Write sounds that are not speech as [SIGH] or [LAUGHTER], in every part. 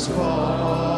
kingdoms fall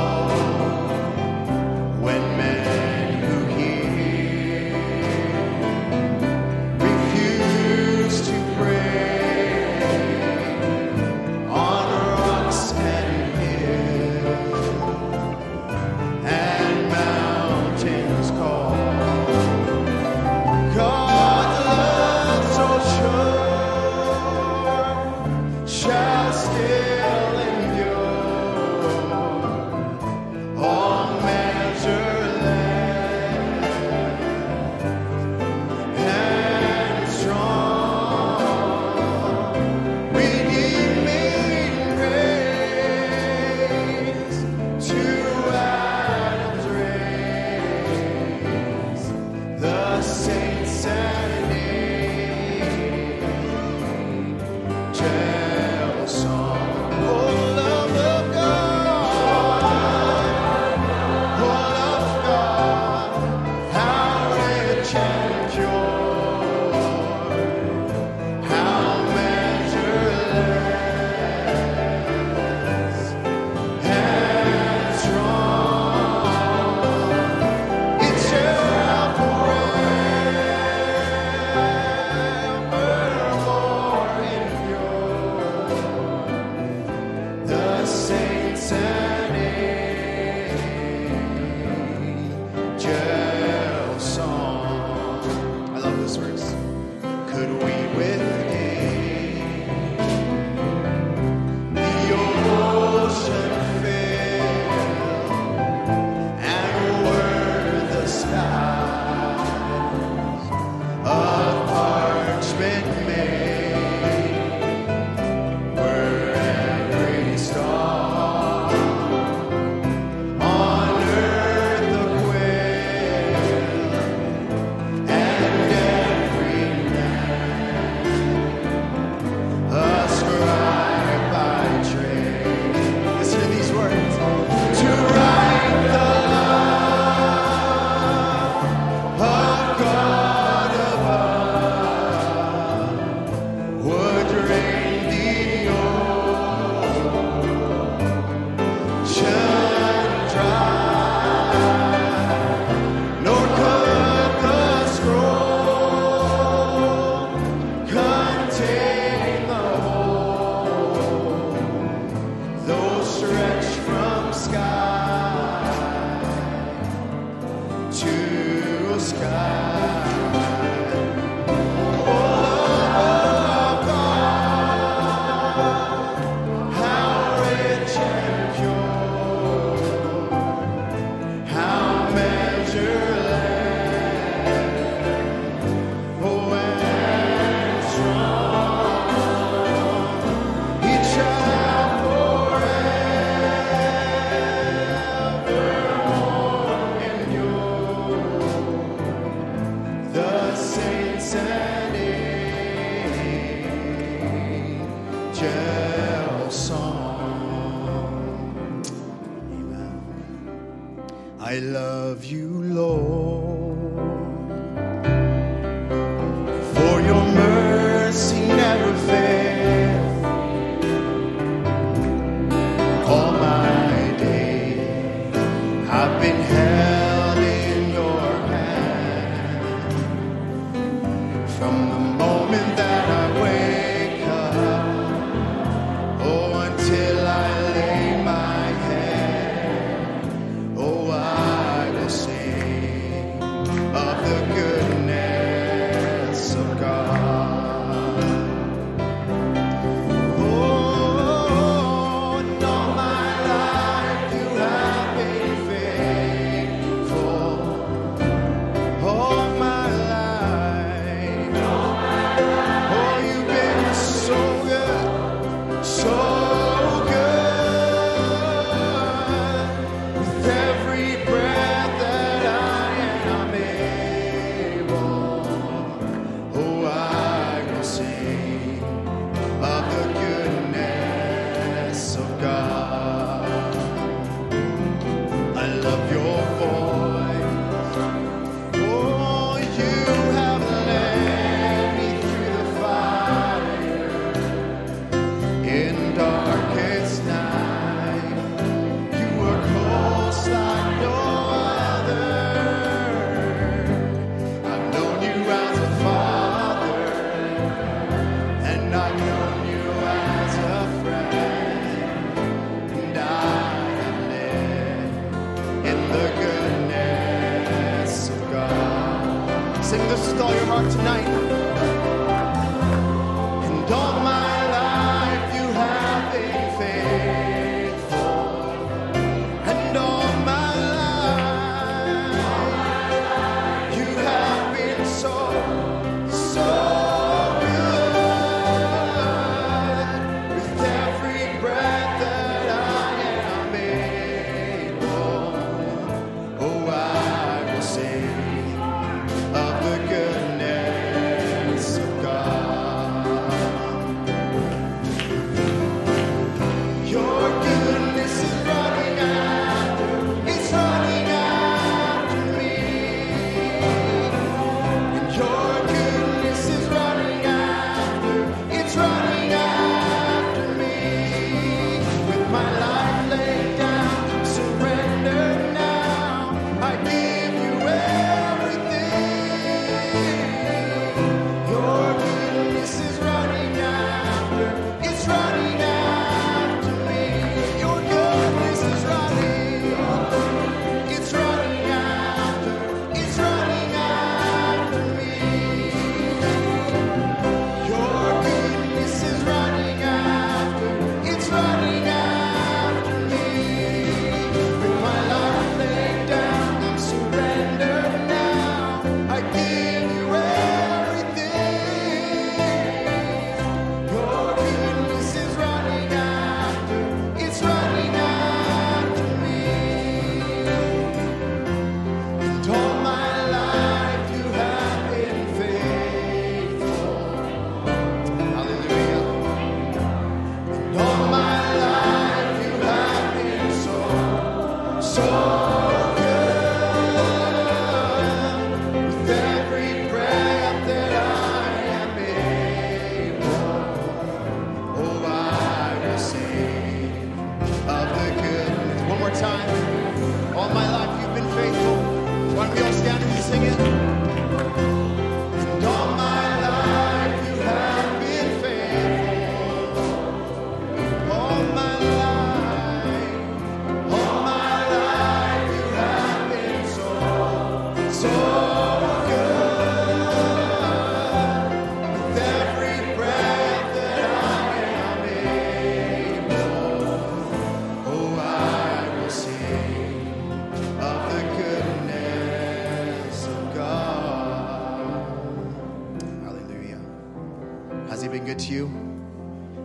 I love you, Lord.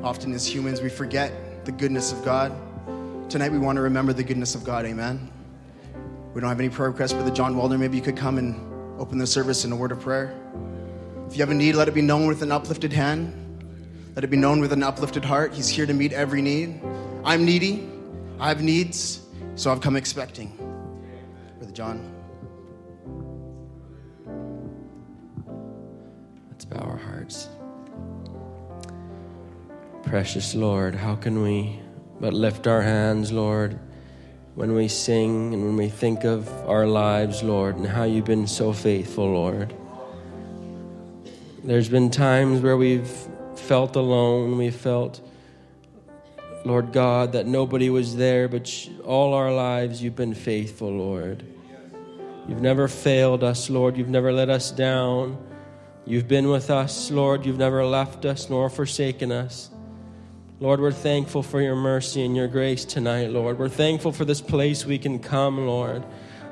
Often, as humans, we forget the goodness of God. Tonight, we want to remember the goodness of God. Amen. We don't have any prayer requests, Brother John Walder. Maybe you could come and open the service in a word of prayer. If you have a need, let it be known with an uplifted hand. Let it be known with an uplifted heart. He's here to meet every need. I'm needy. I have needs, so I've come expecting. Brother John. Let's bow our hearts. Precious Lord, how can we but lift our hands, Lord, when we sing and when we think of our lives, Lord, and how you've been so faithful, Lord. There's been times where we've felt alone, we felt, Lord God, that nobody was there, but all our lives you've been faithful, Lord. You've never failed us, Lord. You've never let us down. You've been with us, Lord. You've never left us nor forsaken us. Lord, we're thankful for your mercy and your grace tonight, Lord. We're thankful for this place we can come, Lord.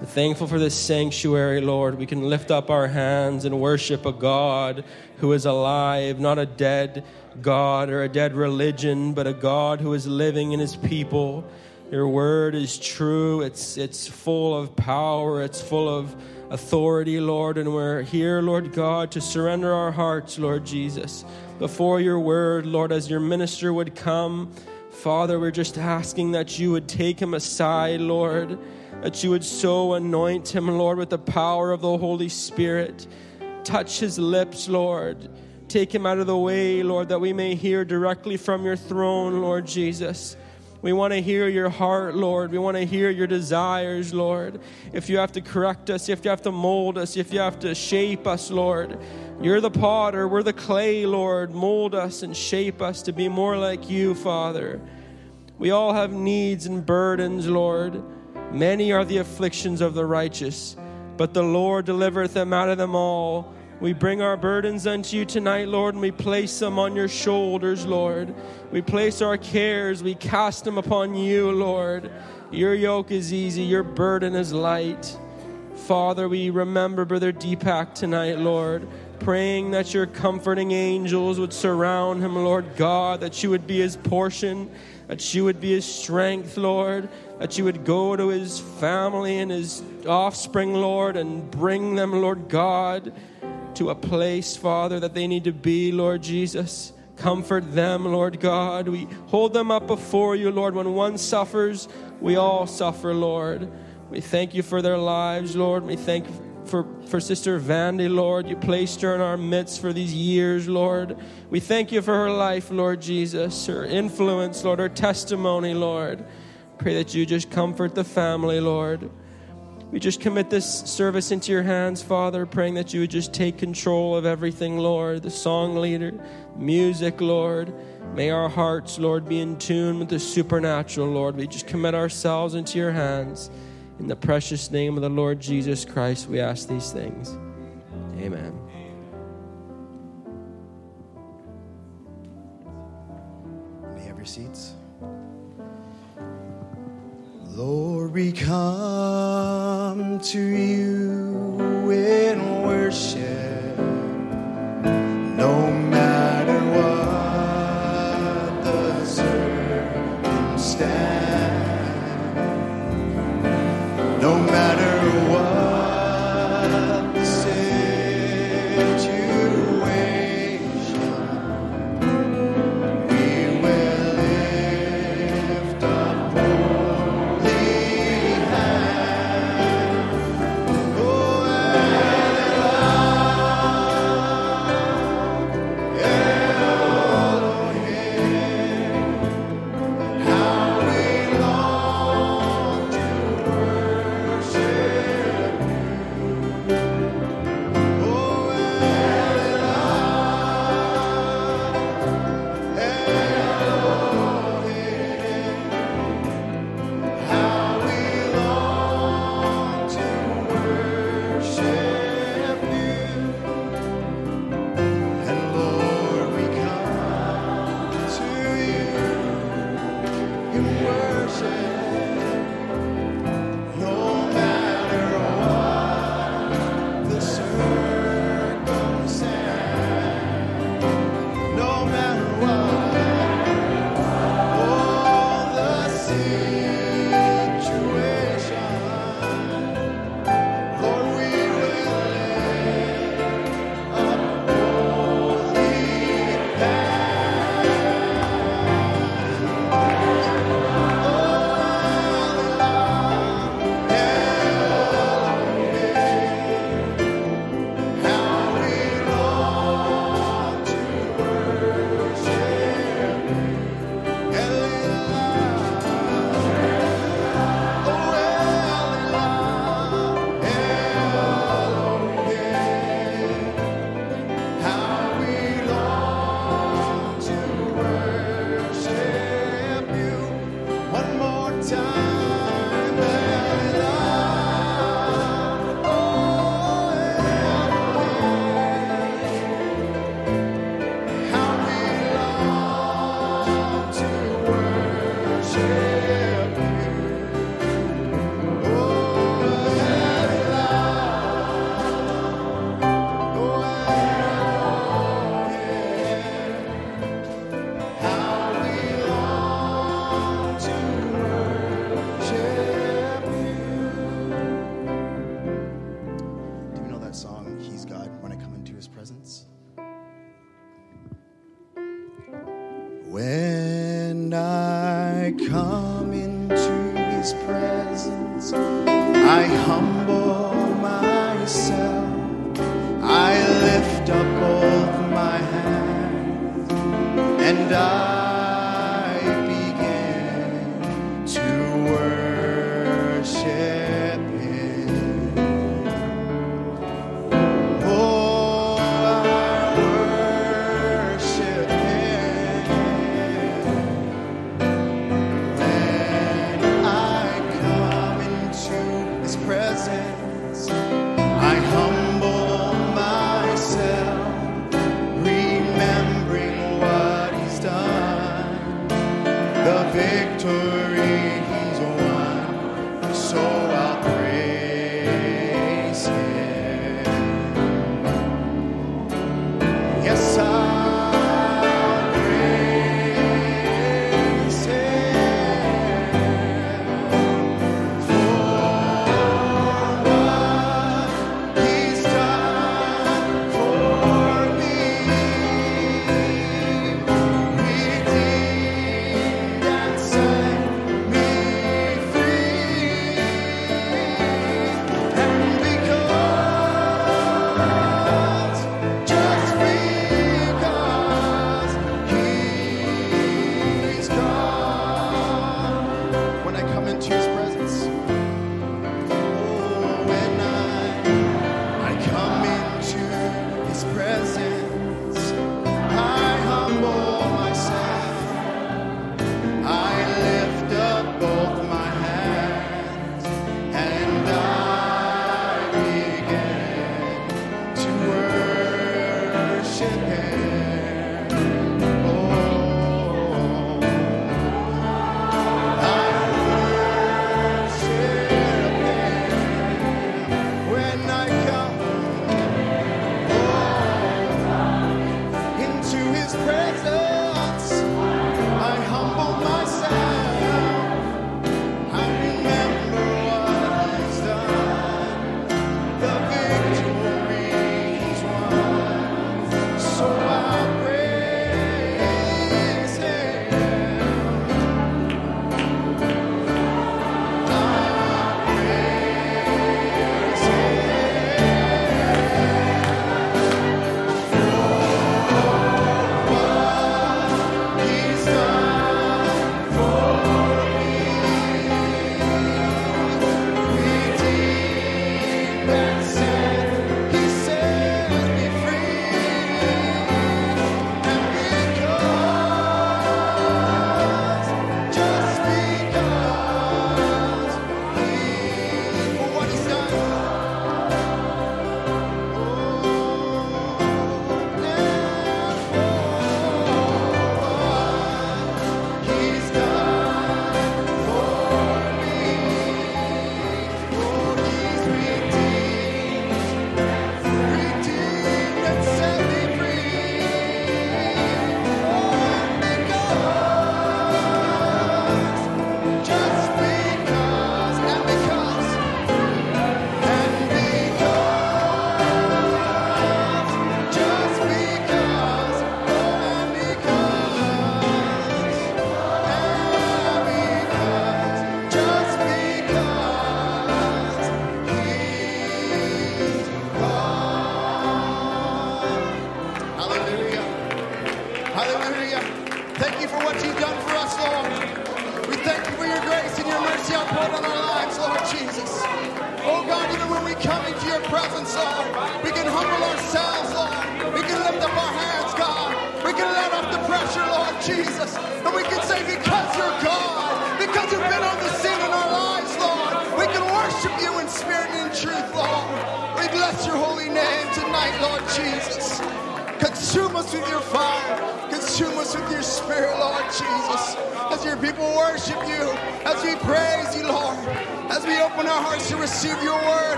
We're thankful for this sanctuary, Lord. We can lift up our hands and worship a God who is alive, not a dead God or a dead religion, but a God who is living in his people. Your word is true. It's, it's full of power. It's full of authority, Lord. And we're here, Lord God, to surrender our hearts, Lord Jesus before your word, Lord, as your minister would come. Father, we're just asking that you would take him aside, Lord, that you would so anoint him, Lord, with the power of the Holy Spirit. Touch his lips, Lord. Take him out of the way, Lord, that we may hear directly from your throne, Lord Jesus. We want to hear your heart, Lord. We want to hear your desires, Lord. If you have to correct us, if you have to mold us, if you have to shape us, Lord, you're the potter, we're the clay, Lord. Mold us and shape us to be more like you, Father. We all have needs and burdens, Lord. Many are the afflictions of the righteous, but the Lord delivereth them out of them all. We bring our burdens unto you tonight, Lord, and we place them on your shoulders, Lord. We place our cares, we cast them upon you, Lord. Your yoke is easy, your burden is light. Father, we remember Brother Deepak tonight, Lord praying that your comforting angels would surround him, Lord God, that you would be his portion, that you would be his strength, Lord, that you would go to his family and his offspring, Lord, and bring them, Lord God, to a place, Father, that they need to be, Lord Jesus. Comfort them, Lord God. We hold them up before you, Lord. When one suffers, we all suffer, Lord. We thank you for their lives, Lord. We thank for, for Sister Vandy, Lord. You placed her in our midst for these years, Lord. We thank you for her life, Lord Jesus, her influence, Lord, her testimony, Lord. Pray that you just comfort the family, Lord. We just commit this service into your hands, Father, praying that you would just take control of everything, Lord. The song leader, music, Lord. May our hearts, Lord, be in tune with the supernatural, Lord. We just commit ourselves into your hands. In the precious name of the Lord Jesus Christ, we ask these things. Amen. Lord, we come to you in worship, no matter what the circumstance. No matter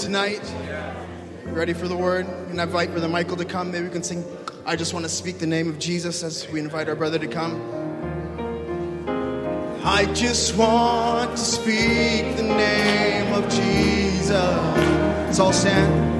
tonight? Ready for the word? And I invite Brother Michael to come. Maybe we can sing, I just want to speak the name of Jesus as we invite our brother to come. I just want to speak the name of Jesus. Let's all stand.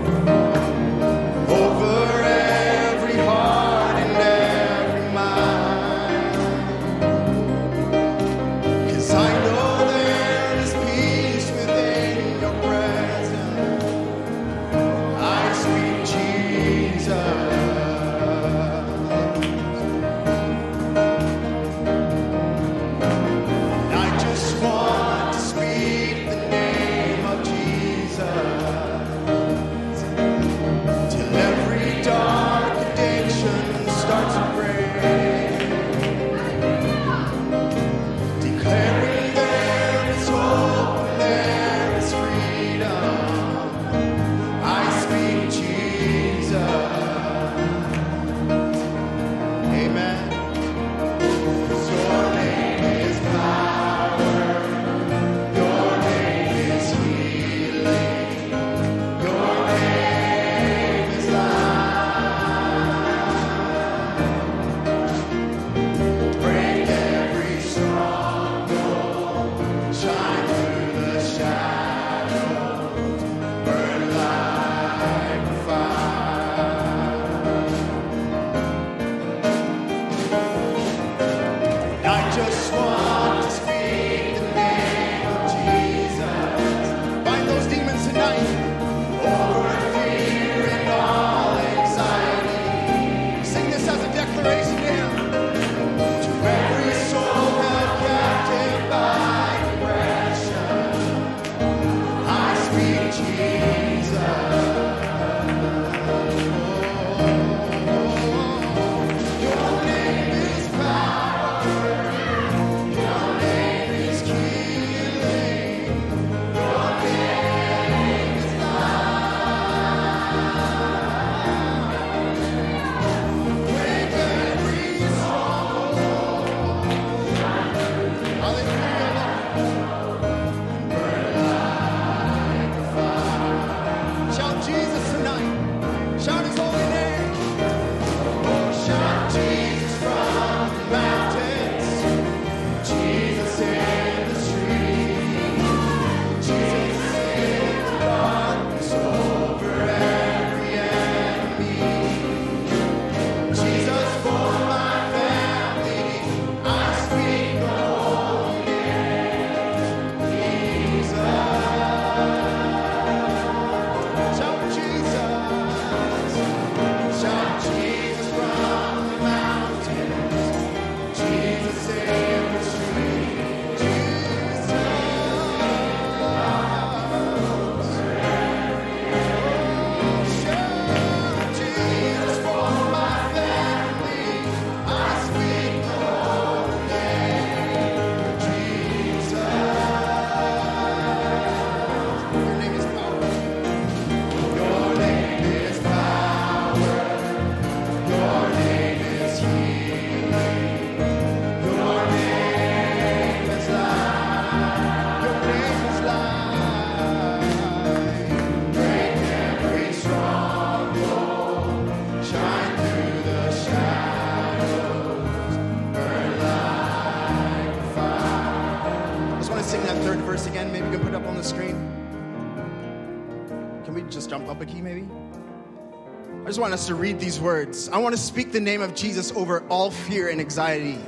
to read these words. I want to speak the name of Jesus over all fear and anxiety.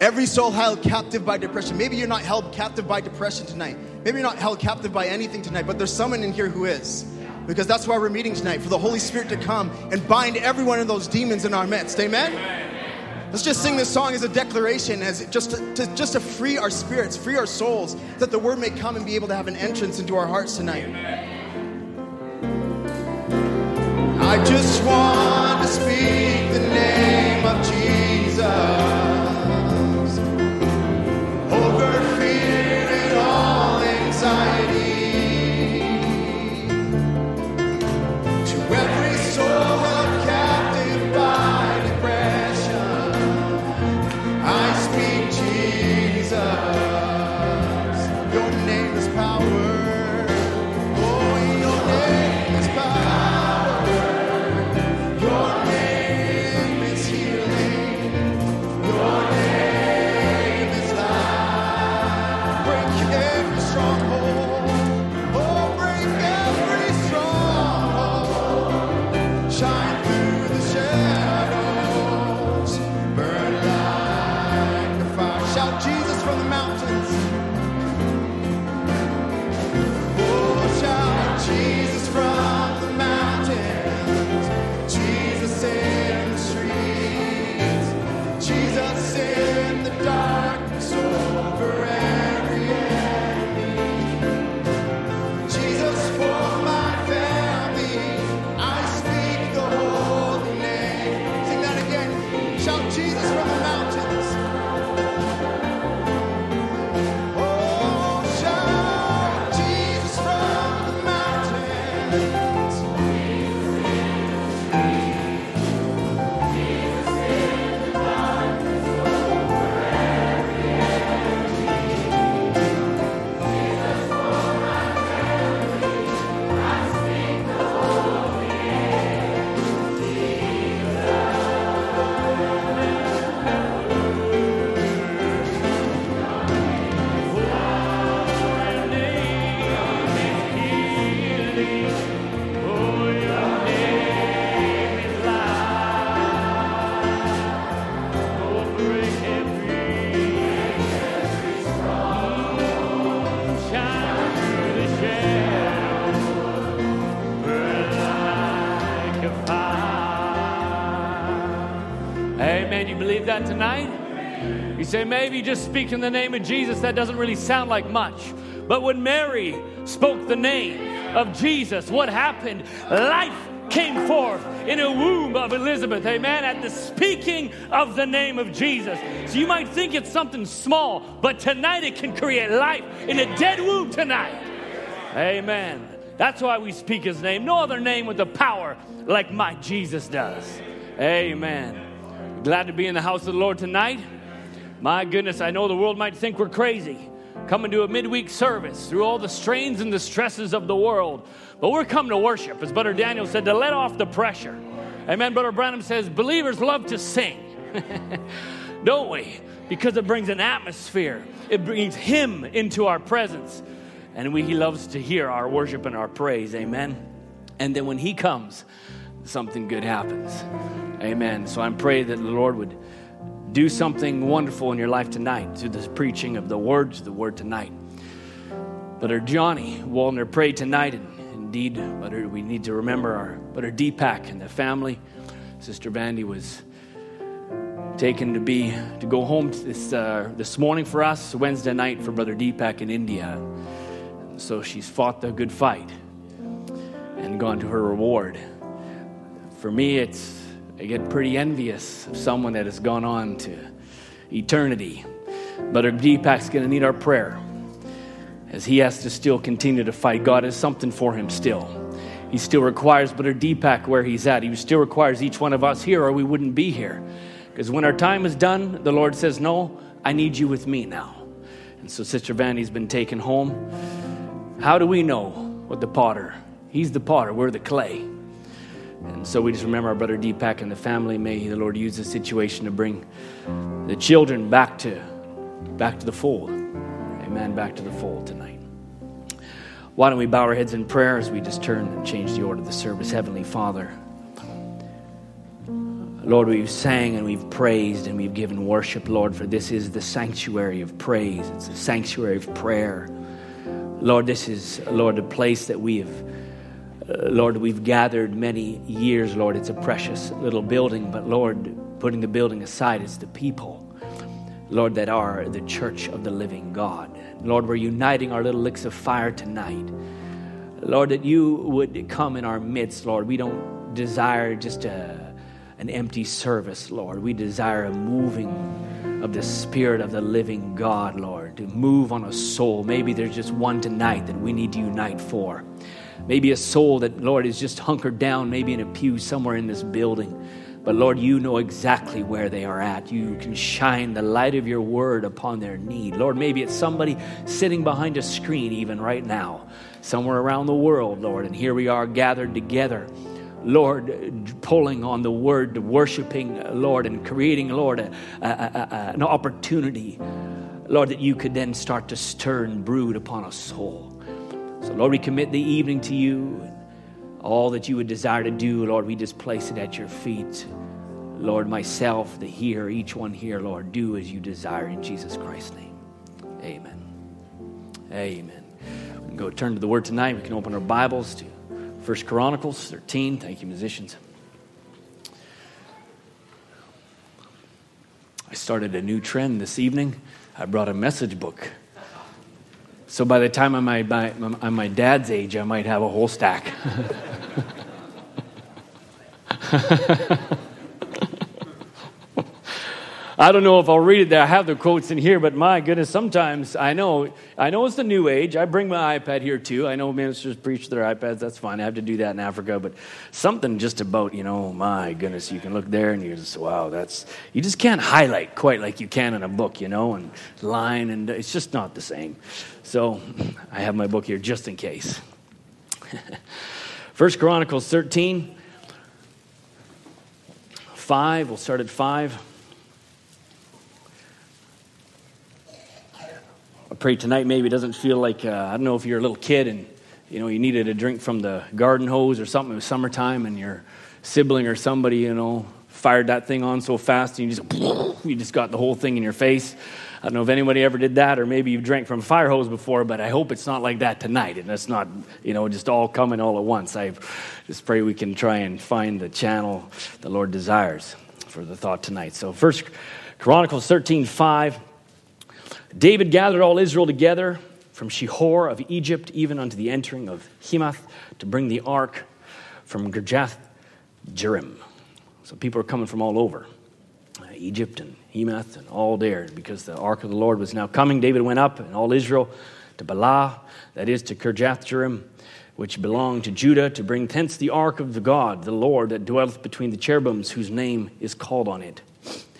Every soul held captive by depression. Maybe you're not held captive by depression tonight. Maybe you're not held captive by anything tonight, but there's someone in here who is. Because that's why we're meeting tonight, for the Holy Spirit to come and bind every one of those demons in our midst. Amen? Amen. Let's just sing this song as a declaration, as just to, to, just to free our spirits, free our souls, that the word may come and be able to have an entrance into our hearts tonight. Amen. just want to speak. break every stronghold. Say, maybe just speaking the name of Jesus, that doesn't really sound like much. But when Mary spoke the name of Jesus, what happened? Life came forth in a womb of Elizabeth, amen, at the speaking of the name of Jesus. So you might think it's something small, but tonight it can create life in a dead womb tonight. Amen. That's why we speak his name. No other name with the power like my Jesus does. Amen. Glad to be in the house of the Lord tonight. My goodness, I know the world might think we're crazy coming to a midweek service through all the strains and the stresses of the world. But we're coming to worship, as Brother Daniel said, to let off the pressure. Amen. Brother Branham says, believers love to sing, [LAUGHS] don't we? Because it brings an atmosphere, it brings Him into our presence. And we, He loves to hear our worship and our praise. Amen. And then when He comes, something good happens. Amen. So I'm praying that the Lord would do something wonderful in your life tonight through the preaching of the words, of the word tonight. Brother Johnny Wallner prayed tonight, and indeed, brother, we need to remember our brother Deepak and the family. Sister Vandy was taken to be to go home this uh, this morning for us, Wednesday night for brother Deepak in India. So she's fought the good fight and gone to her reward. For me, it's I get pretty envious of someone that has gone on to eternity. But our Deepak's going to need our prayer as he has to still continue to fight. God has something for him still. He still requires Brother Deepak where he's at. He still requires each one of us here, or we wouldn't be here. Because when our time is done, the Lord says, No, I need you with me now. And so Sister Vandy's been taken home. How do we know what the potter? He's the potter, we're the clay. And so we just remember our brother Deepak and the family. May the Lord use this situation to bring the children back to back to the fold. Amen. Back to the fold tonight. Why don't we bow our heads in prayer as we just turn and change the order of the service? Heavenly Father. Lord, we've sang and we've praised and we've given worship, Lord, for this is the sanctuary of praise. It's the sanctuary of prayer. Lord, this is, Lord, a place that we have Uh, Lord, we've gathered many years, Lord. It's a precious little building, but Lord, putting the building aside, it's the people, Lord, that are the church of the living God. Lord, we're uniting our little licks of fire tonight. Lord, that you would come in our midst, Lord. We don't desire just a, an empty service, Lord. We desire a moving of the Spirit of the living God, Lord, to move on a soul. Maybe there's just one tonight that we need to unite for. Maybe a soul that, Lord, is just hunkered down, maybe in a pew somewhere in this building. But Lord, you know exactly where they are at. You can shine the light of your word upon their need. Lord, maybe it's somebody sitting behind a screen, even right now, somewhere around the world, Lord. And here we are gathered together, Lord, pulling on the word, worshiping, Lord, and creating, Lord, a, a, a, an opportunity, Lord, that you could then start to stir and brood upon a soul. So, Lord, we commit the evening to you. All that you would desire to do, Lord, we just place it at your feet. Lord, myself, the here, each one here, Lord, do as you desire in Jesus Christ's name. Amen. Amen. We can go turn to the word tonight. We can open our Bibles to First Chronicles 13. Thank you, musicians. I started a new trend this evening. I brought a message book. So by the time I'm my, by, I'm my dad's age, I might have a whole stack. [LAUGHS] I don't know if I'll read it there. I have the quotes in here, but my goodness, sometimes I know I know it's the new age. I bring my iPad here too. I know ministers preach their iPads. That's fine. I have to do that in Africa, but something just about you know, my goodness, you can look there and you just wow, that's you just can't highlight quite like you can in a book, you know, and line and it's just not the same. So I have my book here just in case. [LAUGHS] First Chronicles 13, 5. We'll start at 5. I pray tonight maybe it doesn't feel like, uh, I don't know if you're a little kid and, you know, you needed a drink from the garden hose or something. It was summertime and your sibling or somebody, you know, fired that thing on so fast and you just, [LAUGHS] you just got the whole thing in your face. I don't know if anybody ever did that or maybe you've drank from a fire hose before, but I hope it's not like that tonight and it's not, you know, just all coming all at once. I just pray we can try and find the channel the Lord desires. for the thought tonight. So, First Chronicles 13 5. David gathered all Israel together from Shihor of Egypt, even unto the entering of Hemath, to bring the ark from Kirjath Jearim. So people are coming from all over uh, Egypt and Hemath and all there because the ark of the Lord was now coming. David went up and all Israel to Baalah, that is to Kirjath Jearim, which belonged to Judah, to bring thence the ark of the God, the Lord that dwelleth between the cherubims, whose name is called on it.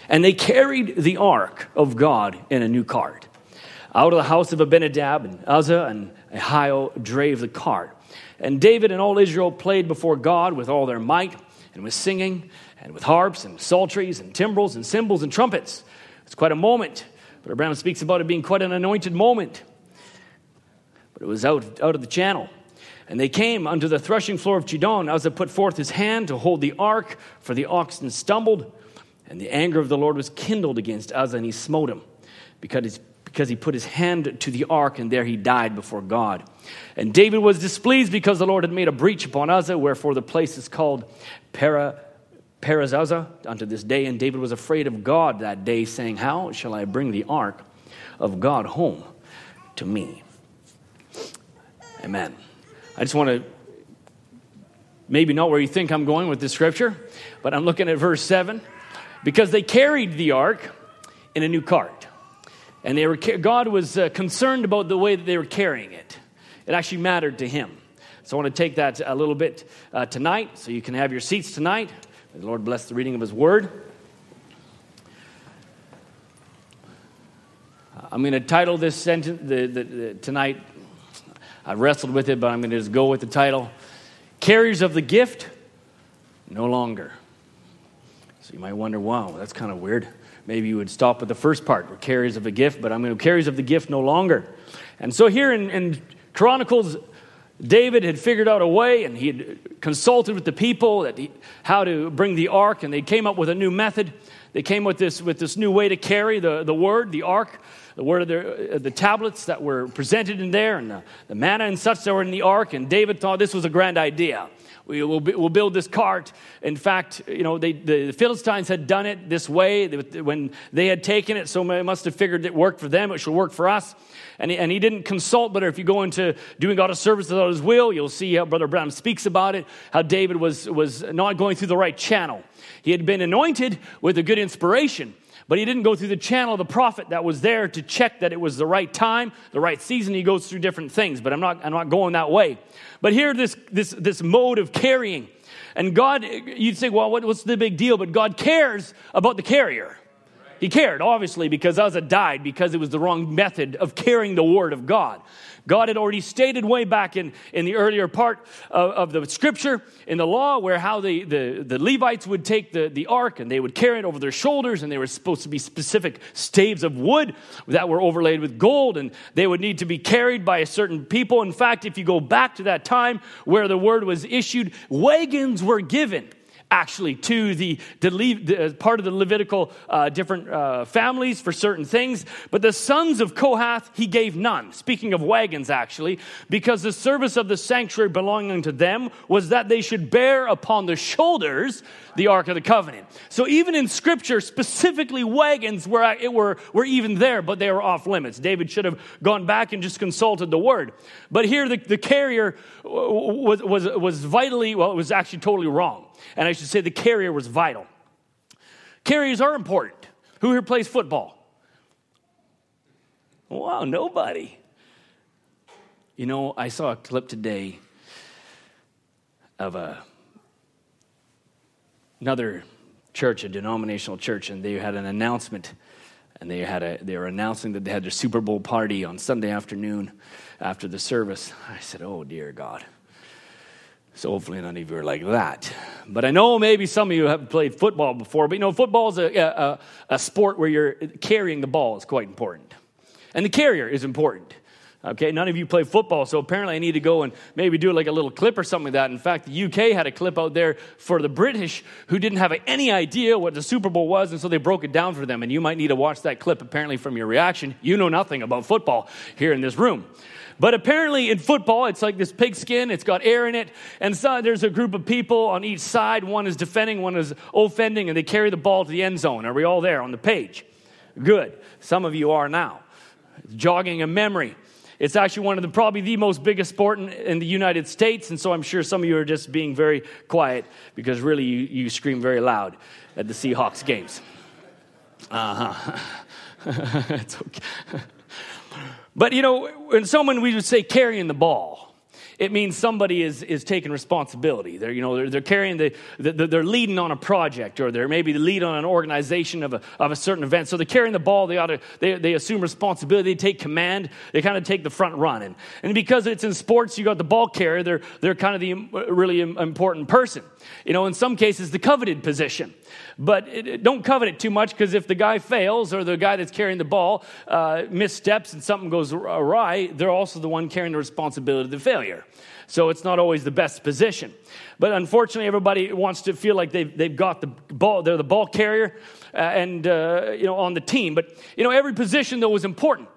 And they carried the ark of God in a new cart. Out of the house of Abinadab and Uzzah and Ahio drave the cart. And David and all Israel played before God with all their might, and with singing, and with harps, and psalteries, and timbrels, and cymbals, and trumpets. It's quite a moment. But Abraham speaks about it being quite an anointed moment. But it was out, out of the channel. And they came unto the threshing floor of Chidon. Uzzah put forth his hand to hold the ark, for the oxen stumbled. And the anger of the Lord was kindled against Uzzah, and he smote him, because, because he put his hand to the ark, and there he died before God. And David was displeased because the Lord had made a breach upon Uzzah, wherefore the place is called Para, Perazazah unto this day. And David was afraid of God that day, saying, How shall I bring the ark of God home to me? Amen. I just want to maybe not where you think I'm going with this scripture, but I'm looking at verse 7 because they carried the ark in a new cart. And they were, God was uh, concerned about the way that they were carrying it. It actually mattered to him. So I want to take that a little bit uh, tonight so you can have your seats tonight. The Lord bless the reading of his word. I'm going to title this sentence the, the, the, tonight. I wrestled with it, but I'm going to just go with the title Carriers of the Gift, No Longer. So you might wonder, wow, that's kind of weird. Maybe you would stop with the first part, carriers of the gift, but I'm going to carriers of the gift no longer. And so here in, in Chronicles, David had figured out a way and he had consulted with the people he, how to bring the ark, and they came up with a new method. They came with this, with this new way to carry the, the word, the ark, the word of the, uh, the tablets that were presented in there, and the, the manna and such that were in the ark. And David thought this was a grand idea. We will we'll build this cart. In fact, you know, they, the Philistines had done it this way when they had taken it, so they must have figured it worked for them. It should work for us. And he, and he didn't consult, but if you go into doing God a service without his will, you'll see how Brother Branham speaks about it, how David was, was not going through the right channel. He had been anointed with a good inspiration, but he didn't go through the channel of the prophet that was there to check that it was the right time, the right season. He goes through different things, but I'm not, I'm not going that way. But here, this, this, this mode of carrying. And God, you'd say, well, what, what's the big deal? But God cares about the carrier. He cared, obviously, because Uzzah died because it was the wrong method of carrying the word of God. God had already stated way back in, in the earlier part of, of the scripture in the law where how the, the, the Levites would take the, the ark and they would carry it over their shoulders, and they were supposed to be specific staves of wood that were overlaid with gold, and they would need to be carried by a certain people. In fact, if you go back to that time where the word was issued, wagons were given actually to the, the, uh, part of the Levitical uh, different uh, families for certain things. But the sons of Kohath, he gave none. Speaking of wagons, actually, because the service of the sanctuary belonging to them was that they should bear upon the shoulders the Ark of the Covenant. So even in Scripture, specifically wagons were, were, were even there, but they were off limits. David should have gone back and just consulted the Word. But here the, the carrier was, was, was vitally, well, it was actually totally wrong. And I should say the carrier was vital. Carriers are important. Who here plays football? Wow, nobody. You know, I saw a clip today of a another church, a denominational church, and they had an announcement. And they, had a, they were announcing that they had their Super Bowl party on Sunday afternoon after the service. I said, Oh, dear God. So hopefully none of you are like that. But I know maybe some of you have played football before, but you know, football is a, a, a sport where you're carrying the ball is quite important. And the carrier is important. Okay, none of you play football, so apparently I need to go and maybe do like a little clip or something like that. In fact, the UK had a clip out there for the British who didn't have any idea what the Super Bowl was, and so they broke it down for them. And you might need to watch that clip apparently from your reaction. You know nothing about football here in this room. But apparently in football, it's like this pigskin, it's got air in it, and so there's a group of people on each side. One is defending, one is offending, and they carry the ball to the end zone. Are we all there on the page? Good. Some of you are now. Jogging a memory. It's actually one of the probably the most biggest sport in, in, the United States, and so I'm sure some of you are just being very quiet because really you, you scream very loud at the Seahawks games. Uh huh. [LAUGHS] it's okay. But you know, when someone we would say carrying the ball, it means somebody is, is taking responsibility. They're, you know, they're, they're carrying the, the, they're leading on a project or they're maybe the lead on an organization of a, of a certain event. So they're carrying the ball. They ought to, they, they assume responsibility. They take command. They kind of take the front run. And, and because it's in sports, you got the ball carrier. They're, they're kind of the really important person. You know, in some cases, the coveted position. But it, don't covet it too much because if the guy fails or the guy that's carrying the ball uh, missteps and something goes awry, they're also the one carrying the responsibility of the failure. So it's not always the best position. But unfortunately, everybody wants to feel like they've, they've got the ball, they're the ball carrier uh, and, uh, you know, on the team. But, you know, every position, though, is important.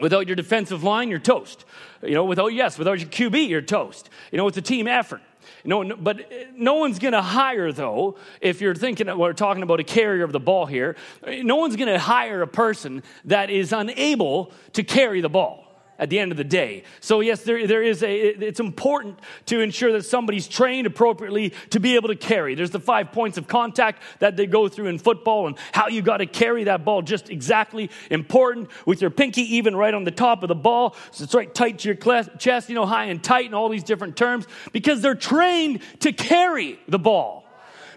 Without your defensive line, you're toast. You know, without, yes, without your QB, you're toast. You know, it's a team effort. No, but uh, no one's going to hire, though, if you're thinking, we're talking about a carrier of the ball here, no one's going to hire a person that is unable to carry the ball at the end of the day. So yes, there, there is a, it's important to ensure that somebody's trained appropriately to be able to carry. There's the five points of contact that they go through in football and how you got to carry that ball just exactly important with your pinky even right on the top of the ball. So it's right tight to your chest, you know, high and tight and all these different terms because they're trained to carry the ball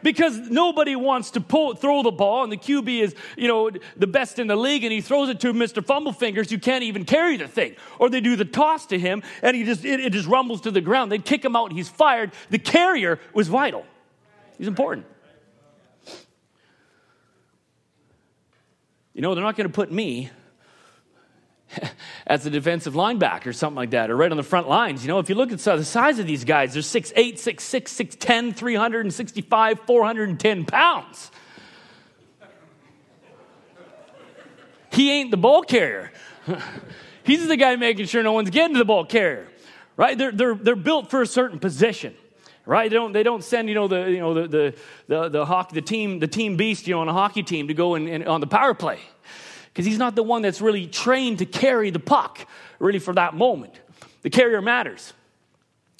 because nobody wants to pull, throw the ball, and the QB is, you know, the best in the league, and he throws it to Mr. Fumblefingers who can't even carry the thing. Or they do the toss to him, and he just, it, it just rumbles to the ground. They kick him out, and he's fired. The carrier was vital. He's important. You know, they're not going to put me [LAUGHS] as a defensive linebacker or something like that, or right on the front lines. You know, if you look at the size of these guys, they're 6'8, 6'6, 6'10, 365, 410 pounds. He ain't the ball carrier. [LAUGHS] He's the guy making sure no one's getting to the ball carrier. Right? They're, they're, they're built for a certain position right? They don't, they don't send, you know, the, you know, the, the, the, the, hockey, the, team, the team beast, you know, on a hockey team to go in, in on the power play because he's not the one that's really trained to carry the puck, really, for that moment. The carrier matters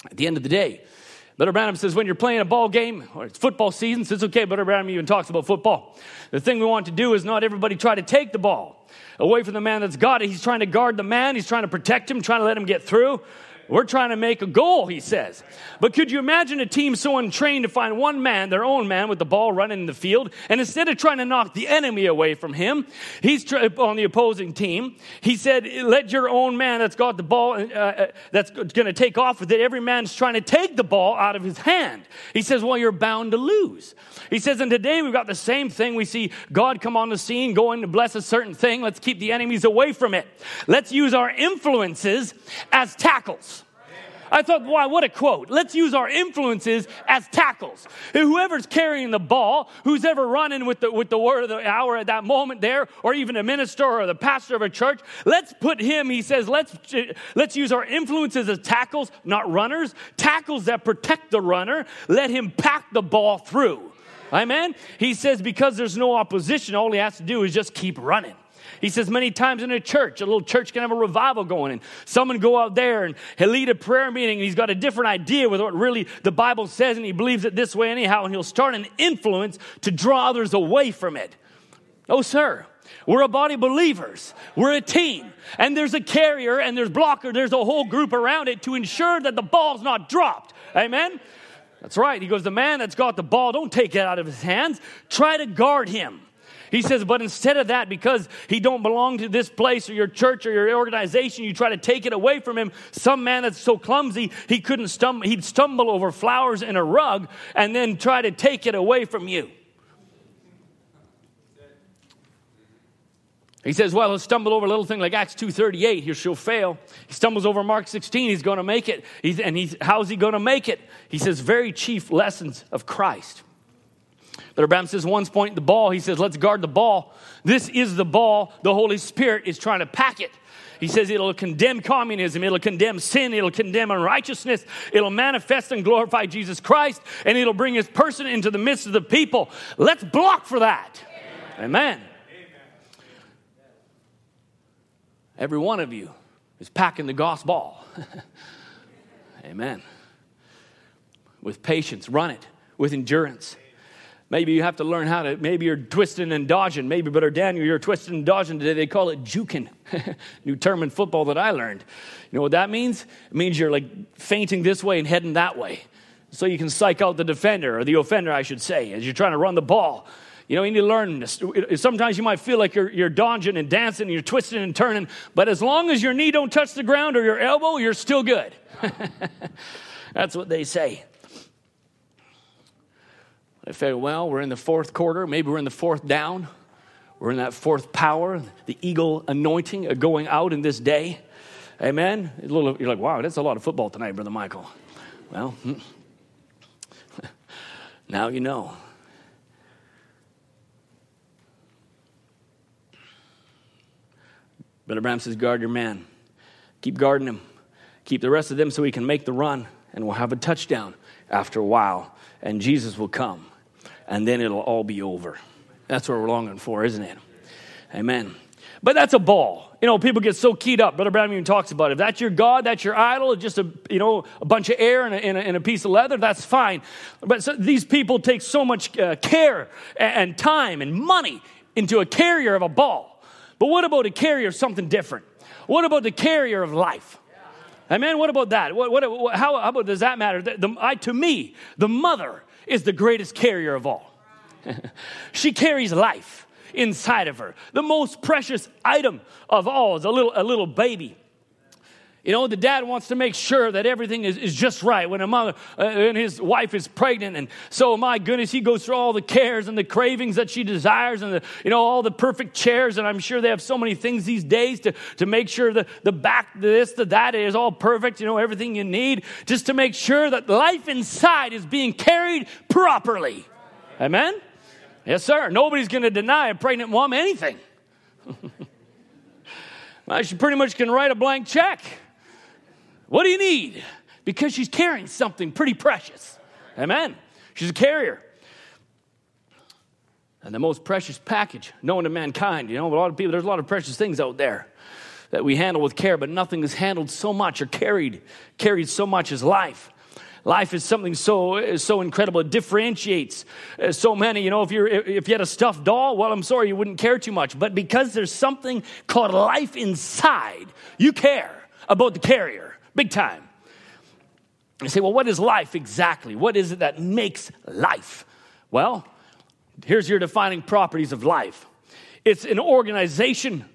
at the end of the day. Brother Branham says when you're playing a ball game or it's football season, so it's okay. Brother Branham even talks about football. The thing we want to do is not everybody try to take the ball away from the man that's got it. He's trying to guard the man, he's trying to protect him, trying to let him get through. We're trying to make a goal, he says. But could you imagine a team so untrained to find one man, their own man, with the ball running in the field, and instead of trying to knock the enemy away from him, he's on the opposing team. He said, "Let your own man that's got the ball, uh, uh, that's going to take off with it. Every man's trying to take the ball out of his hand." He says, "Well, you're bound to lose." He says, "And today we've got the same thing. We see God come on the scene, going to bless a certain thing. Let's keep the enemies away from it. Let's use our influences as tackles." I thought, wow, what a quote. Let's use our influences as tackles. Whoever's carrying the ball, who's ever running with the, with the word of the hour at that moment there, or even a minister or the pastor of a church, let's put him, he says, let's, let's use our influences as tackles, not runners, tackles that protect the runner. Let him pack the ball through. Amen? He says, because there's no opposition, all he has to do is just keep running. He says many times in a church, a little church can have a revival going, and someone go out there and he'll lead a prayer meeting, and he's got a different idea with what really the Bible says, and he believes it this way anyhow, and he'll start an influence to draw others away from it. Oh, sir. We're a body of believers. We're a team. And there's a carrier and there's blocker. There's a whole group around it to ensure that the ball's not dropped. Amen? That's right. He goes, the man that's got the ball, don't take it out of his hands. Try to guard him. He says, but instead of that, because he don't belong to this place or your church or your organization, you try to take it away from him. Some man that's so clumsy he couldn't stumble, he'd stumble over flowers in a rug and then try to take it away from you. He says, well, he'll stumble over a little thing like Acts 2.38, here she'll fail. He stumbles over Mark 16, he's going to make it. He's, and he's, how's he going to make it? He says, very chief lessons of Christ. Abraham says, once point the ball, he says, let's guard the ball. This is the ball the Holy Spirit is trying to pack it. He says it'll condemn communism, it'll condemn sin, it'll condemn unrighteousness, it'll manifest and glorify Jesus Christ, and it'll bring his person into the midst of the people. Let's block for that. Amen. Every one of you is packing the gospel. [LAUGHS] Amen. With patience, run it with endurance. Maybe you have to learn how to, maybe you're twisting and dodging. Maybe, Brother Daniel, you're twisting and dodging today. They call it juking. [LAUGHS] New term in football that I learned. You know what that means? It means you're like feinting this way and heading that way. So you can psych out the defender, or the offender, I should say, as you're trying to run the ball. You know, you need to learn this. Sometimes you might feel like you're, you're dodging and dancing, and you're twisting and turning, but as long as your knee don't touch the ground or your elbow, you're still good. [LAUGHS] That's what they say. I well, we're in the fourth quarter, maybe we're in the fourth down. We're in that fourth power, the eagle anointing going out in this day. Amen. Little, you're like, wow, that's a lot of football tonight, Brother Michael. Well, hmm. [LAUGHS] now you know. Brother Branham says, guard your man. Keep guarding him. Keep the rest of them so he can make the run, and we'll have a touchdown after a while, and Jesus will come and then it'll all be over. That's what we're longing for, isn't it? Amen. But that's a ball. You know, people get so keyed up. Brother Branham even talks about it. If that's your God, that's your idol, just a you know a bunch of air and a, and a, and a piece of leather. That's fine. But so, these people take so much uh, care and, and time and money into a carrier of a ball. But what about a carrier of something different? What about the carrier of life? Amen. What about that? What, what, how, how about does that matter? The, the, I, to me, the mother is the greatest carrier of all. [LAUGHS] she carries life inside of her. The most precious item of all is a little, a little baby. You know, the dad wants to make sure that everything is, is just right when a mother uh, and his wife is pregnant. And so, my goodness, he goes through all the cares and the cravings that she desires and, the, you know, all the perfect chairs. And I'm sure they have so many things these days to, to make sure the, the back, this, the that is all perfect, you know, everything you need, just to make sure that life inside is being carried properly. Amen? Yes, sir. Nobody's going to deny a pregnant mom anything. [LAUGHS] well, she pretty much can write a blank check. What do you need? Because she's carrying something pretty precious. Amen. She's a carrier. And the most precious package known to mankind. You know, a lot of people, there's a lot of precious things out there that we handle with care, but nothing is handled so much or carried, carried so much as life. Life is something so so incredible. It differentiates uh, so many. You know, if you're if you had a stuffed doll, well, I'm sorry, you wouldn't care too much. But because there's something called life inside, you care about the carrier. Big time. You say, well, what is life exactly? What is it that makes life? Well, here's your defining properties of life it's an organization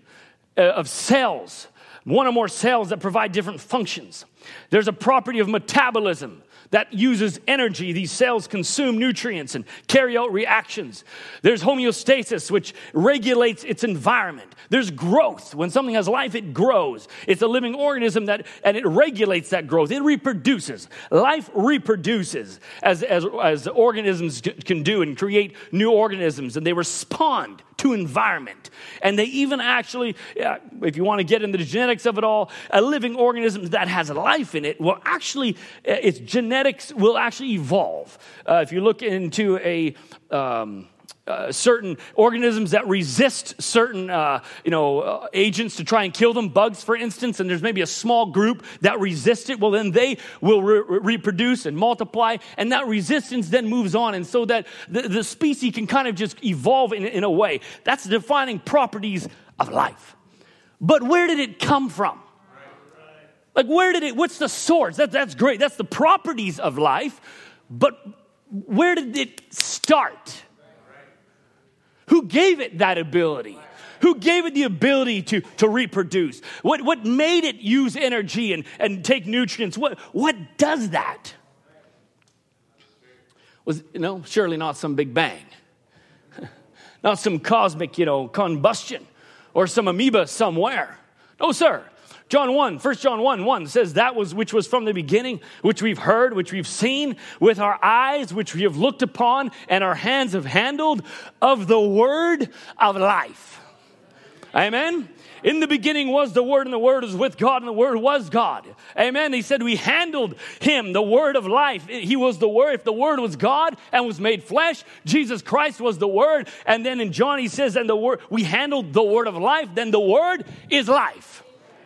uh, of cells, one or more cells that provide different functions. There's a property of metabolism that uses energy. These cells consume nutrients and carry out reactions. There's homeostasis, which regulates its environment. There's growth. When something has life, it grows. It's a living organism that, and it regulates that growth. It reproduces. Life reproduces as, as, as organisms can do and create new organisms, and they respond to environment. And they even actually, if you want to get into the genetics of it all, a living organism that has life in it will actually, uh, its genetics will actually evolve. Uh, if you look into a, um, uh, certain organisms that resist certain uh, you know uh, agents to try and kill them bugs for instance and there's maybe a small group that resist it well then they will re- reproduce and multiply and that resistance then moves on and so that the, the species can kind of just evolve in, in a way. That's defining properties of life. But where did it come from? Like where did it what's the source? That, that's great. That's the properties of life but where did it start who gave it that ability? Who gave it the ability to, to reproduce? What, what made it use energy and, and take nutrients? What, what does that? Was, you know, surely not some big bang, [LAUGHS] not some cosmic, you know, combustion or some amoeba somewhere. No, sir. John 1, 1 John 1 1 says, That was which was from the beginning, which we've heard, which we've seen with our eyes, which we have looked upon, and our hands have handled of the word of life. Amen. In the beginning was the Word, and the Word was with God, and the Word was God. Amen. He said, We handled Him, the Word of life. He was the Word. If the Word was God and was made flesh, Jesus Christ was the Word. And then in John, he says, And the Word, we handled the Word of life, then the Word is life.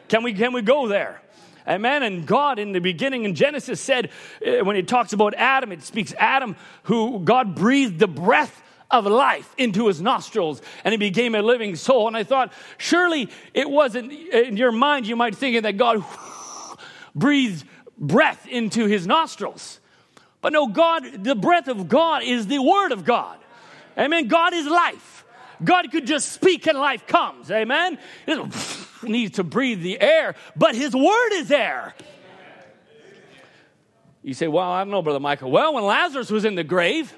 Can we, can we go there? Amen. And God in the beginning in Genesis said, uh, when it talks about Adam, it speaks Adam, who God breathed the breath of life into his nostrils and he became a living soul. And I thought, surely it wasn't in your mind, you might think that God [LAUGHS] breathed breath into his nostrils. But no, God, the breath of God is the word of God. Amen. God is life. God could just speak and life comes. Amen. [LAUGHS] needs to breathe the air, but his word is air. You say, well, I don't know, Brother Michael. Well, when Lazarus was in the grave,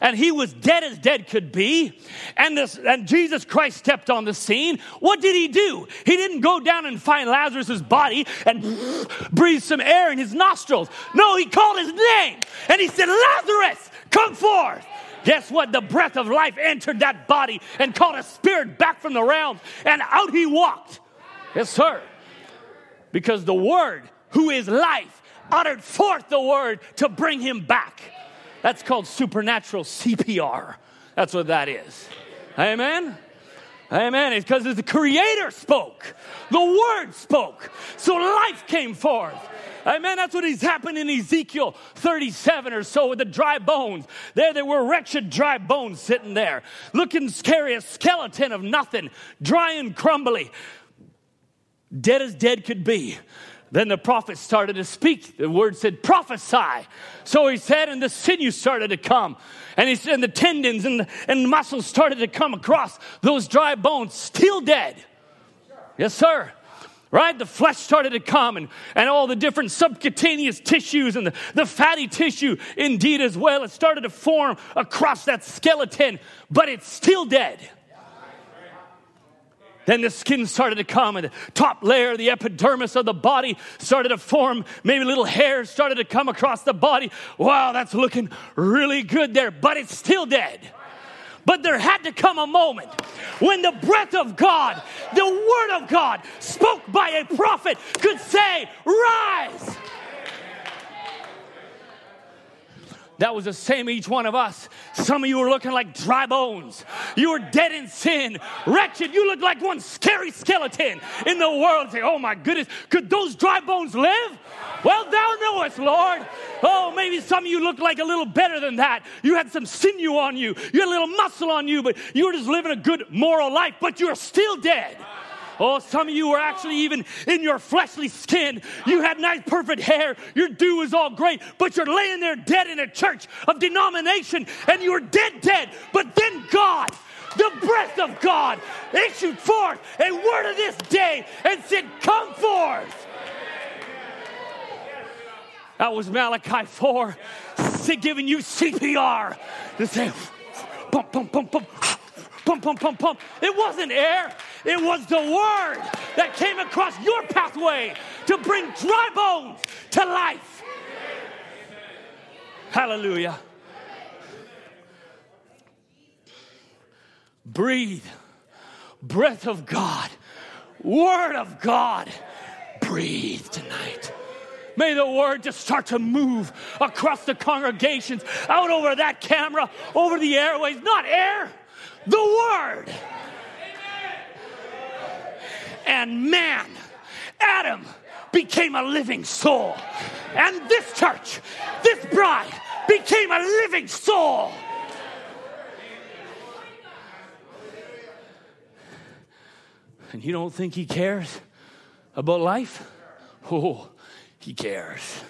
and he was dead as dead could be. And, this, and Jesus Christ stepped on the scene. What did he do? He didn't go down and find Lazarus's body and [SNIFFS] breathe some air in his nostrils. No, he called his name and he said, Lazarus, come forth. Guess what? The breath of life entered that body and called a spirit back from the realms, and out he walked. Yes, sir. Because the word, who is life, uttered forth the word to bring him back. That's called supernatural CPR. That's what that is. Amen. Amen. It's because the Creator spoke, the Word spoke, so life came forth. Amen. That's what is happening in Ezekiel 37 or so with the dry bones. There, there were wretched dry bones sitting there, looking scary, a skeleton of nothing, dry and crumbly, dead as dead could be. Then the prophet started to speak. The word said, prophesy. So he said, and the sinews started to come. And, he, said, and the tendons and the, and the muscles started to come across those dry bones, still dead. Yes, sir. Right? The flesh started to come and, and all the different subcutaneous tissues and the, the fatty tissue, indeed, as well. It started to form across that skeleton, but it's still dead. Then the skin started to come, and the top layer, the epidermis of the body, started to form. Maybe little hairs started to come across the body. Wow, that's looking really good there, but it's still dead. But there had to come a moment when the breath of God, the word of God, spoke by a prophet, could say, Rise. That was the same each one of us. Some of you were looking like dry bones. You were dead in sin, wretched. You looked like one scary skeleton in the world. Say, oh my goodness, could those dry bones live? Well, thou knowest, Lord. Oh, maybe some of you look like a little better than that. You had some sinew on you, you had a little muscle on you, but you were just living a good moral life, but you're still dead. Oh, some of you were actually even in your fleshly skin. You had nice, perfect hair. Your do was all great, but you're laying there dead in a church of denomination and you were dead, dead. But then God, the breath of God, issued forth a word of this day and said, Come forth. That was Malachi 4, giving you CPR to say, pump, pump, pump, pump, pump, pump, pump, pump. It wasn't air, it was the word that came across your pathway to bring dry bones to life. Hallelujah. Breathe. Breath of God. Word of God. Breathe tonight. May the word just start to move across the congregations, out over that camera, over the airways, not air, the word. And man, Adam became a living soul. And this church, this bride, became a living soul. And you don't think he cares about life? Oh, he cares.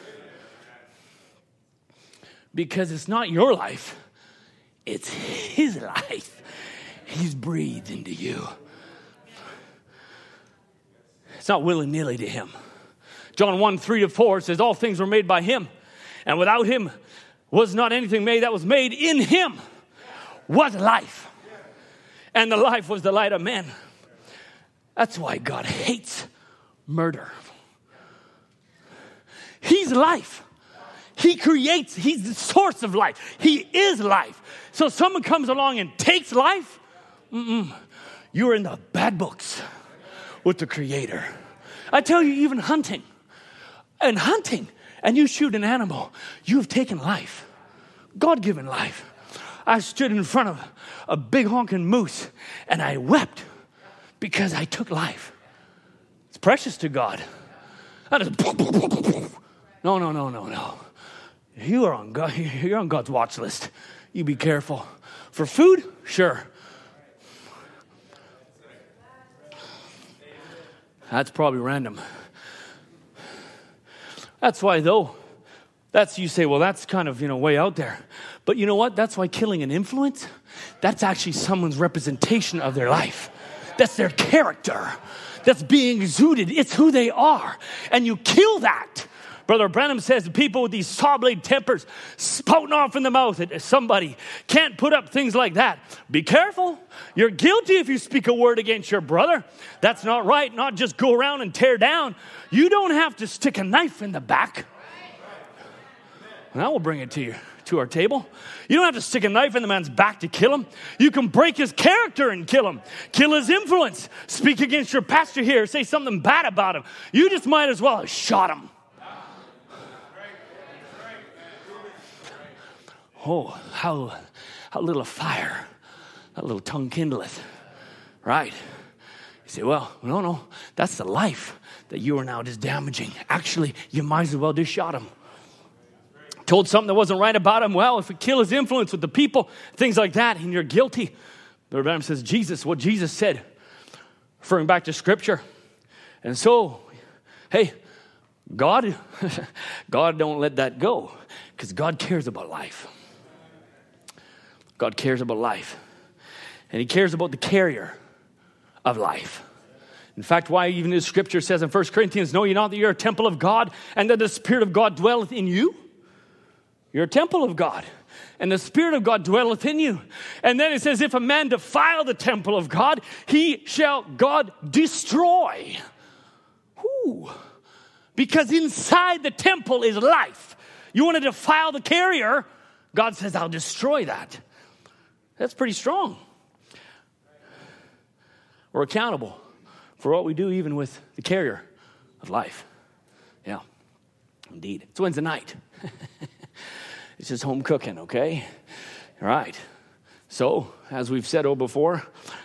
Because it's not your life, it's his life. He's breathed into you. It's not willy nilly to him. John 1 3 to 4 says, All things were made by him, and without him was not anything made that was made. In him was life, and the life was the light of men. That's why God hates murder. He's life. He creates, He's the source of life. He is life. So someone comes along and takes life, Mm-mm. you're in the bad books with the Creator. I tell you, even hunting, and hunting, and you shoot an animal, you have taken life, God given life. I stood in front of a big honking moose and I wept because I took life. It's precious to God. I just, no, no, no, no, no. You are on God, you're on God's watch list. You be careful. For food, sure. That's probably random. That's why, though, that's you say, well, that's kind of, you know, way out there. But you know what? That's why killing an influence, that's actually someone's representation of their life. That's their character. That's being exuded. It's who they are. And you kill that. Brother Branham says people with these saw blade tempers spouting off in the mouth at somebody can't put up things like that. Be careful. You're guilty if you speak a word against your brother. That's not right. Not just go around and tear down. You don't have to stick a knife in the back. And I will bring it to you to our table. You don't have to stick a knife in the man's back to kill him. You can break his character and kill him, kill his influence, speak against your pastor here, say something bad about him. You just might as well have shot him. Oh, how, how little fire, that little tongue kindleth. Right? You say, well, no, no, that's the life that you are now just damaging. Actually, you might as well just shot him. Told something that wasn't right about him. Well, if we kill his influence with the people, things like that, and you're guilty. The Rebbe says, Jesus, what Jesus said, referring back to scripture. And so, hey, God, [LAUGHS] God don't let that go because God cares about life. God cares about life. And He cares about the carrier of life. In fact, why even the scripture says in 1 Corinthians, Know ye not that you're a temple of God and that the Spirit of God dwelleth in you? You're a temple of God, and the Spirit of God dwelleth in you. And then it says, If a man defile the temple of God, he shall God destroy. Who? Because inside the temple is life. You want to defile the carrier, God says, I'll destroy that. That's pretty strong. We're accountable for what we do, even with the carrier of life. Yeah, indeed. It's Wednesday night. [LAUGHS] it's just home cooking, okay? All right. So, as we've said oh before,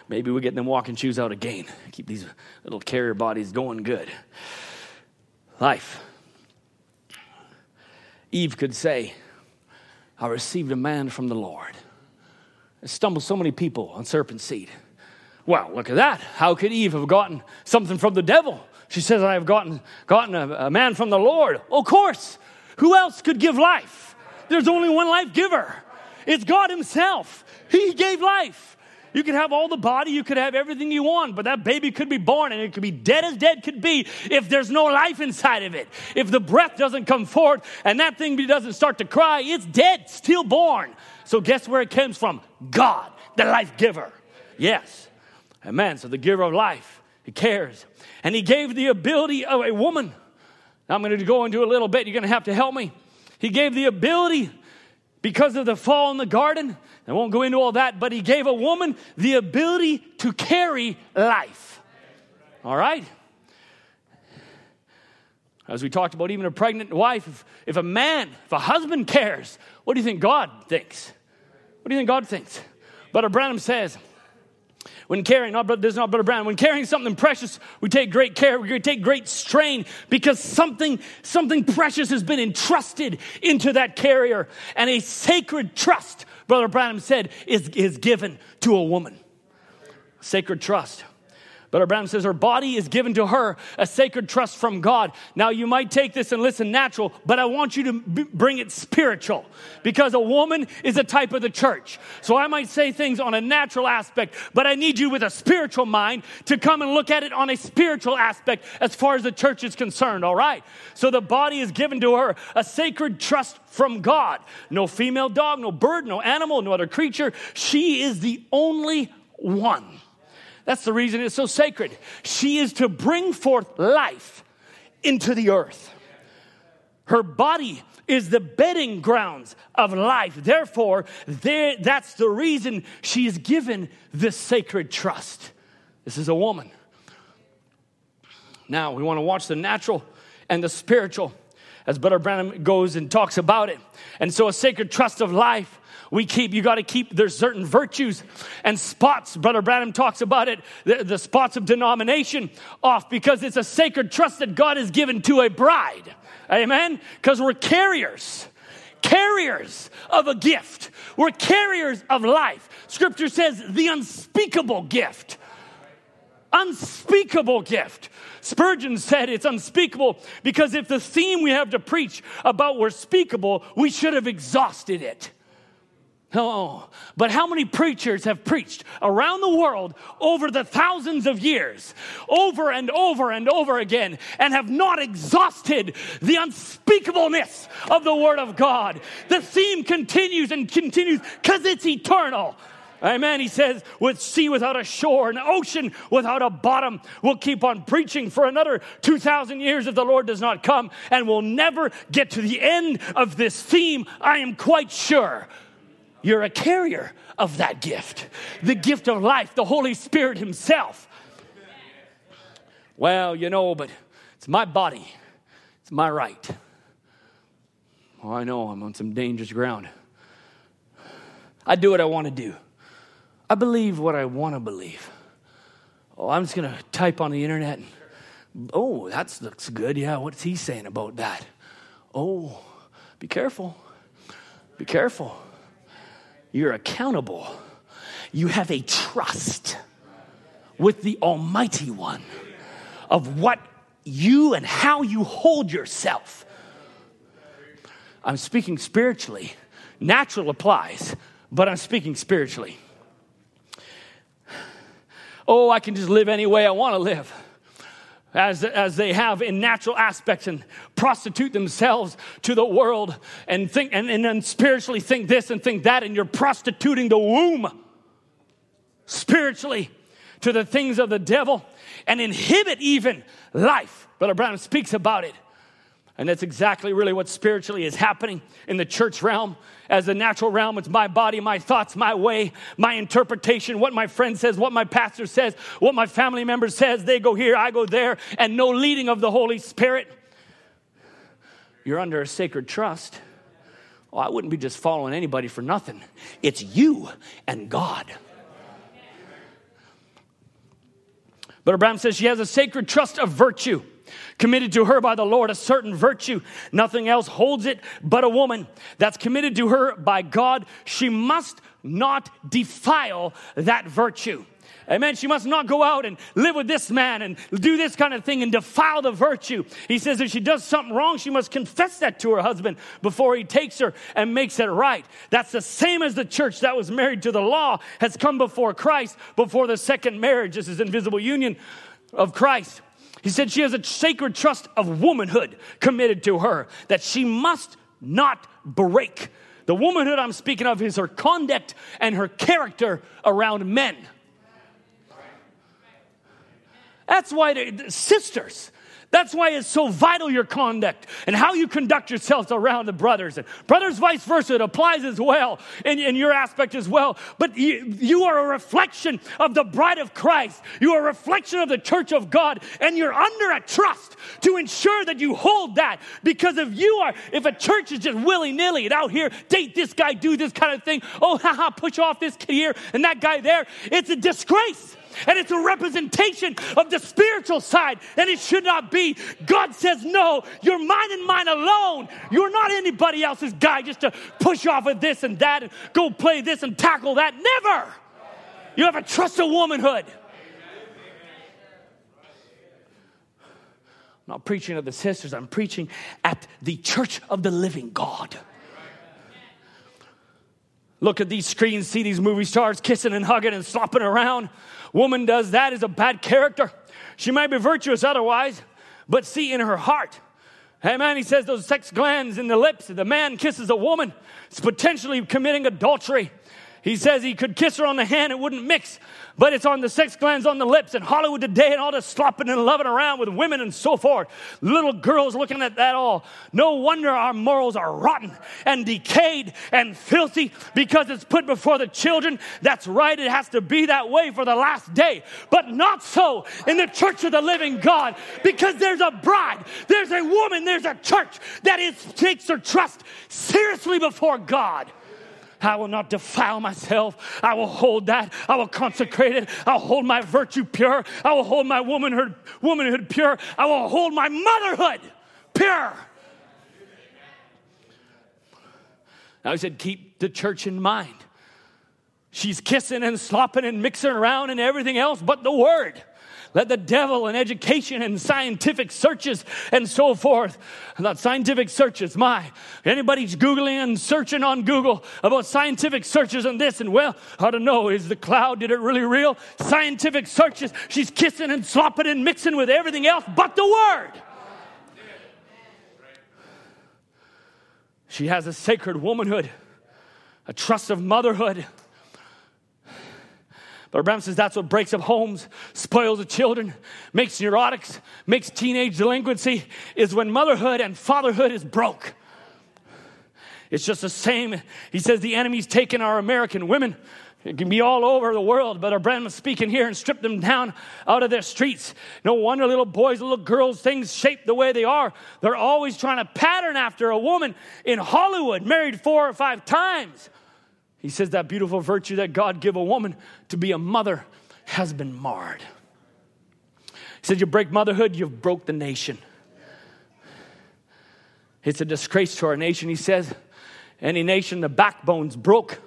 maybe we get them walking shoes out again. Keep these little carrier bodies going good. Life. Eve could say, I received a man from the Lord. Stumbled so many people on serpent seed. Well, look at that. How could Eve have gotten something from the devil? She says, I have gotten, gotten a, a man from the Lord. Of course. Who else could give life? There's only one life giver. It's God Himself. He gave life. You could have all the body, you could have everything you want, but that baby could be born and it could be dead as dead could be if there's no life inside of it. If the breath doesn't come forth and that thing doesn't start to cry, it's dead, still born. So guess where it comes from? God, the life giver. Yes. Amen. So the giver of life, he cares. And he gave the ability of a woman. Now I'm going to go into a little bit. You're going to have to help me. He gave the ability because of the fall in the garden. I won't go into all that, but he gave a woman the ability to carry life. All right? As we talked about, even a pregnant wife, if, if a man, if a husband cares, what do you think God thinks? What do you think God thinks? Brother Branham says, when carrying, not, this is not Brother Branham, when carrying something precious, we take great care, we take great strain because something, something precious has been entrusted into that carrier. And a sacred trust, Brother Branham said, is, is given to a woman. Sacred trust. But Branham says her body is given to her a sacred trust from God. Now, you might take this and listen natural, but I want you to b- bring it spiritual because a woman is a type of the church. So I might say things on a natural aspect, but I need you with a spiritual mind to come and look at it on a spiritual aspect as far as the church is concerned, all right? So the body is given to her a sacred trust from God. No female dog, no bird, no animal, no other creature. She is the only one. That's the reason it's so sacred. She is to bring forth life into the earth. Her body is the bedding grounds of life. Therefore, there, that's the reason she is given this sacred trust. This is a woman. Now, we want to watch the natural and the spiritual as Brother Branham goes and talks about it. And so, a sacred trust of life we keep, you got to keep, there's certain virtues and spots. Brother Branham talks about it, the, the spots of denomination off because it's a sacred trust that God has given to a bride. Amen? Because we're carriers, carriers of a gift. We're carriers of life. Scripture says the unspeakable gift. Unspeakable gift. Spurgeon said it's unspeakable because if the theme we have to preach about were speakable, we should have exhausted it. Oh, but how many preachers have preached around the world over the thousands of years, over and over and over again, and have not exhausted the unspeakableness of the Word of God? The theme continues and continues because it's eternal. Amen. He says, with sea without a shore, an ocean without a bottom, we'll keep on preaching for another 2,000 years if the Lord does not come, and we'll never get to the end of this theme, I am quite sure. You're a carrier of that gift, the gift of life, the Holy Spirit Himself. Well, you know, but it's my body, it's my right. Oh, I know I'm on some dangerous ground. I do what I want to do. I believe what I want to believe. Oh, I'm just going to type on the internet. oh, that looks good. Yeah, what's he saying about that? Oh, be careful. Be careful. You're accountable. You have a trust with the Almighty One of what you and how you hold yourself. I'm speaking spiritually. Natural applies, but I'm speaking spiritually. Oh, I can just live any way I want to live as, as they have in natural aspects and prostitute themselves to the world and think and, and then spiritually think this and think that, and you're prostituting the womb spiritually to the things of the devil and inhibit even life. Brother Branham speaks about it. And that's exactly really what spiritually is happening in the church realm. As the natural realm, it's my body, my thoughts, my way, my interpretation, what my friend says, what my pastor says, what my family member says. They go here, I go there, and no leading of the Holy Spirit. You're under a sacred trust. Oh, I wouldn't be just following anybody for nothing. It's you and God. Brother Branham says she has a sacred trust of virtue committed to her by the Lord, a certain virtue. Nothing else holds it but a woman that's committed to her by God. She must not defile that virtue. Amen. She must not go out and live with this man and do this kind of thing and defile the virtue. He says if she does something wrong, she must confess that to her husband before he takes her and makes it right. That's the same as the church that was married to the law has come before Christ, before the second marriage. This is invisible union of Christ. He said she has a sacred trust of womanhood committed to her that she must not break. The womanhood I'm speaking of is her conduct and her character around men. That's why, sisters, that's why it's so vital your conduct and how you conduct yourselves around the brothers. And brothers, vice versa, it applies as well in, in your aspect as well. But you, you are a reflection of the bride of Christ. You are a reflection of the church of God, and you're under a trust to ensure that you hold that. Because if you are, if a church is just willy nilly out here, date this guy, do this kind of thing, oh, [LAUGHS] haha, push off this kid here and that guy there, it's a disgrace and it's a representation of the spiritual side, and it should not be. God says, No, you're mine and mine alone. You're not anybody else's guy just to push off of this and that and go play this and tackle that. Never. You have a trust of womanhood. I'm not preaching of the sisters, I'm preaching at the church of the living God. Look at these screens, see these movie stars kissing and hugging and slopping around. Woman does that is a bad character. She might be virtuous otherwise, but see in her heart. Hey man, he says those sex glands in the lips, the man kisses a woman, it's potentially committing adultery. He says he could kiss her on the hand, it wouldn't mix, but it's on the sex glands on the lips. And Hollywood today, and all this slopping and loving around with women and so forth. Little girls looking at that all. No wonder our morals are rotten and decayed and filthy because it's put before the children. That's right, it has to be that way for the last day, but not so in the church of the living God because there's a bride, there's a woman, there's a church that is, takes her trust seriously before God. I will not defile myself. I will hold that. I will consecrate it. I'll hold my virtue pure. I will hold my womanhood, womanhood pure. I will hold my motherhood pure. He said, keep the church in mind. She's kissing and slopping and mixing around and everything else but the word. Let the devil and education and scientific searches and so forth, not scientific searches, my, anybody's Googling and searching on Google about scientific searches and this and well, I don't know, is the cloud, did it really real? Scientific searches, she's kissing and slopping and mixing with everything else but the word. She has a sacred womanhood, a trust of motherhood. Brother Branham says that's what breaks up homes, spoils the children, makes neurotics, makes teenage delinquency, is when motherhood and fatherhood is broke. It's just the same. He says the enemy's taken our American women. It can be all over the world, but Abraham is speaking here and stripped them down out of their streets. No wonder little boys, little girls, things shaped the way they are. They're always trying to pattern after a woman in Hollywood, married four or five times. He says that beautiful virtue that God give a woman to be a mother has been marred. He said, You break motherhood, you've broke the nation. It's a disgrace to our nation. He says, Any nation, the backbone's broke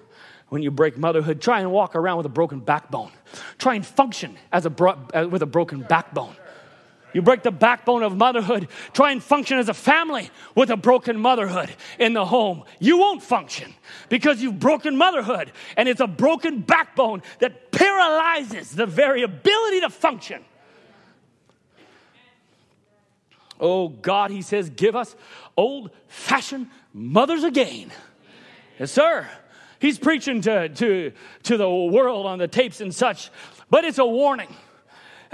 when you break motherhood. Try and walk around with a broken backbone. Try and function as a bro- uh, with a broken backbone. You break the backbone of motherhood. Try and function as a family with a broken motherhood in the home. You won't function because you've broken motherhood, and it's a broken backbone that paralyzes the very ability to function. Oh God, he says, give us old fashioned mothers again. Yes, sir. He's preaching to, to, to the world on the tapes and such, but it's a warning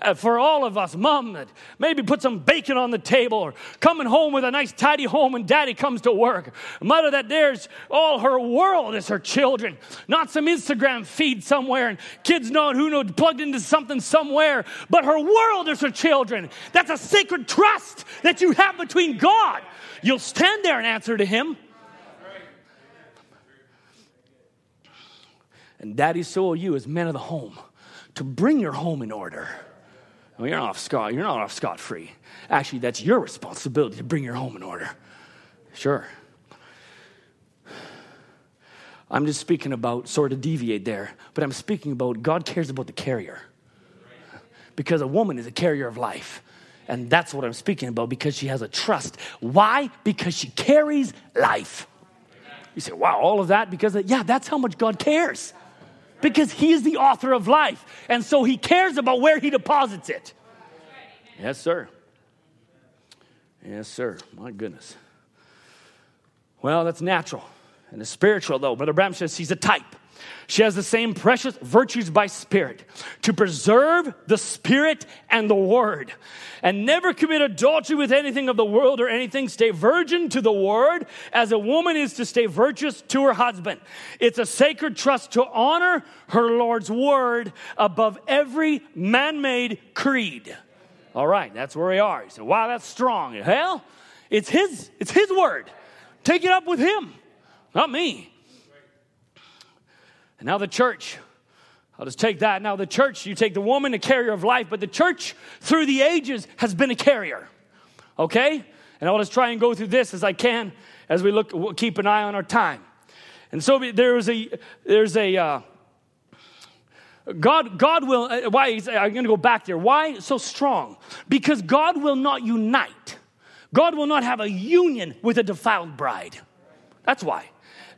Uh, for all of us, mom, that maybe put some bacon on the table or coming home with a nice tidy home and daddy comes to work. Mother, that there's all her world is her children, not some Instagram feed somewhere and kids not who know plugged into something somewhere, but her world is her children. That's a sacred trust that you have between God. You'll stand there and answer to Him. And daddy, so will you as men of the home to bring your home in order. Well, you're not off scot. You're not off scot free. Actually, that's your responsibility to bring your home in order. Sure. I'm just speaking about sort of deviate there, but I'm speaking about God cares about the carrier. Because a woman is a carrier of life. And that's what I'm speaking about because she has a trust. Why? Because she carries life. You say, wow, all of that because, of, yeah, that's how much God cares because He is the author of life. And so He cares about where He deposits it. Yes, sir. Yes, sir. My goodness. Well, that's natural. And it's spiritual, though, Brother Branham says he's a type. She has the same precious virtues by spirit to preserve the spirit and the word and never commit adultery with anything of the world or anything. Stay virgin to the word as a woman is to stay virtuous to her husband. It's a sacred trust to honor her Lord's word above every man made creed. All right, that's where we are. You say, wow, that's strong. Hell, it's his, it's his word. Take it up with him, not me. And now the church. I'll just take that. Now, the church, you take the woman, the carrier of life, but the church through the ages has been a carrier. Okay? And I'll just try and go through this as I can as we look, we'll keep an eye on our time. And so there was a, there's a, uh, God, God will, uh, why, I'm going to go back there. Why so strong? Because God will not unite. God will not have a union with a defiled bride. That's why.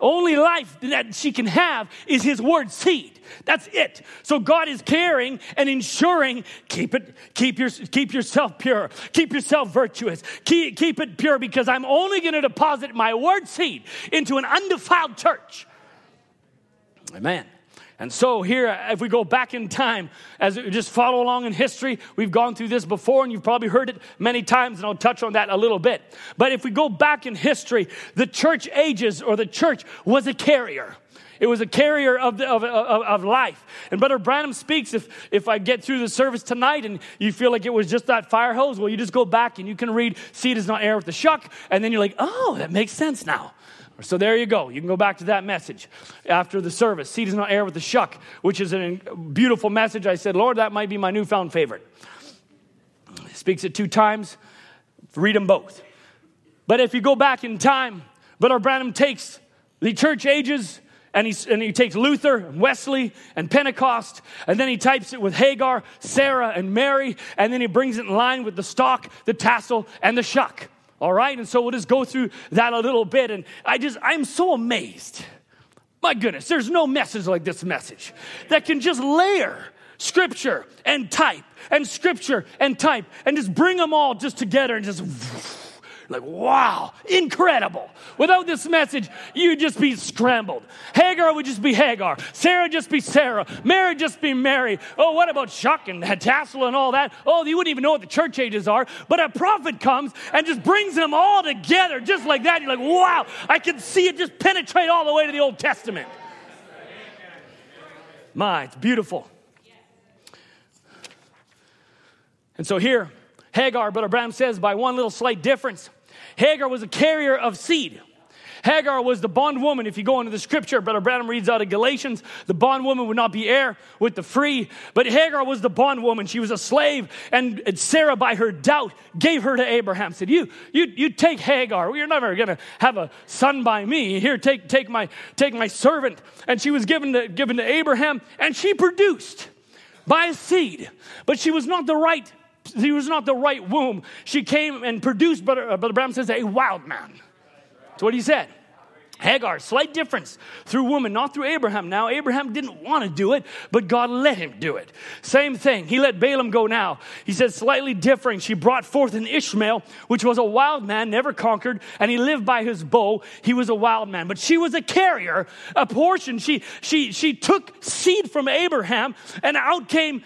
Only life that she can have is his word seed. That's it. So God is caring and ensuring keep it, keep your, keep yourself pure, keep yourself virtuous, keep, keep it pure because I'm only going to deposit my word seed into an undefiled church. Amen. And so here, if we go back in time, as we just follow along in history, we've gone through this before, and you've probably heard it many times, and I'll touch on that a little bit. But if we go back in history, the church ages or the church was a carrier. It was a carrier of, the, of, of, of, life. And Brother Branham speaks if, if I get through the service tonight and you feel like it was just that fire hose, well, you just go back and you can read Seed is not heir with the shuck, and then you're like, oh, that makes sense now. So there you go. You can go back to that message after the service. Seed is not heir with the shuck, which is a beautiful message. I said, Lord, that might be my newfound favorite. Speaks it two times. Read them both. But if you go back in time, but our Branham takes the church ages and he, and he takes Luther and Wesley and Pentecost, and then he types it with Hagar, Sarah, and Mary, and then he brings it in line with the stalk, the tassel, and the shuck. All right, and so we'll just go through that a little bit. And I just, I'm so amazed. My goodness, there's no message like this message that can just layer scripture and type and scripture and type and just bring them all just together and just like, wow, incredible. Without this message, you'd just be scrambled. Hagar would just be Hagar. Sarah just be Sarah. Mary just be Mary. Oh, what about Shuck and Tassel and all that? Oh, you wouldn't even know what the church ages are. But a prophet comes and just brings them all together just like that. You're like, wow, I can see it just penetrate all the way to the Old Testament. My, it's beautiful. And so here, Hagar, Brother Branham says, by one little slight difference, Hagar was a carrier of seed. Hagar was the bondwoman. If you go into the scripture, Brother Branham reads out of Galatians, the bondwoman would not be heir with the free. But Hagar was the bondwoman. She was a slave. And Sarah, by her doubt, gave her to Abraham. Said, You, you, you take Hagar. You're never gonna have a son by me. Here, take, take my take my servant. And she was given to, given to Abraham, and she produced by a seed. But she was not the right he was not the right womb. She came and produced, Brother, uh, Brother Branham says, a wild man. That's what he said. Hagar, slight difference through woman, not through Abraham. Now, Abraham didn't want to do it, but God let him do it. Same thing. He let Balaam go now. He said, slightly differing. She brought forth an Ishmael, which was a wild man, never conquered, and he lived by his bow. He was a wild man. But she was a carrier, a portion. She, she, she took seed from Abraham, and out came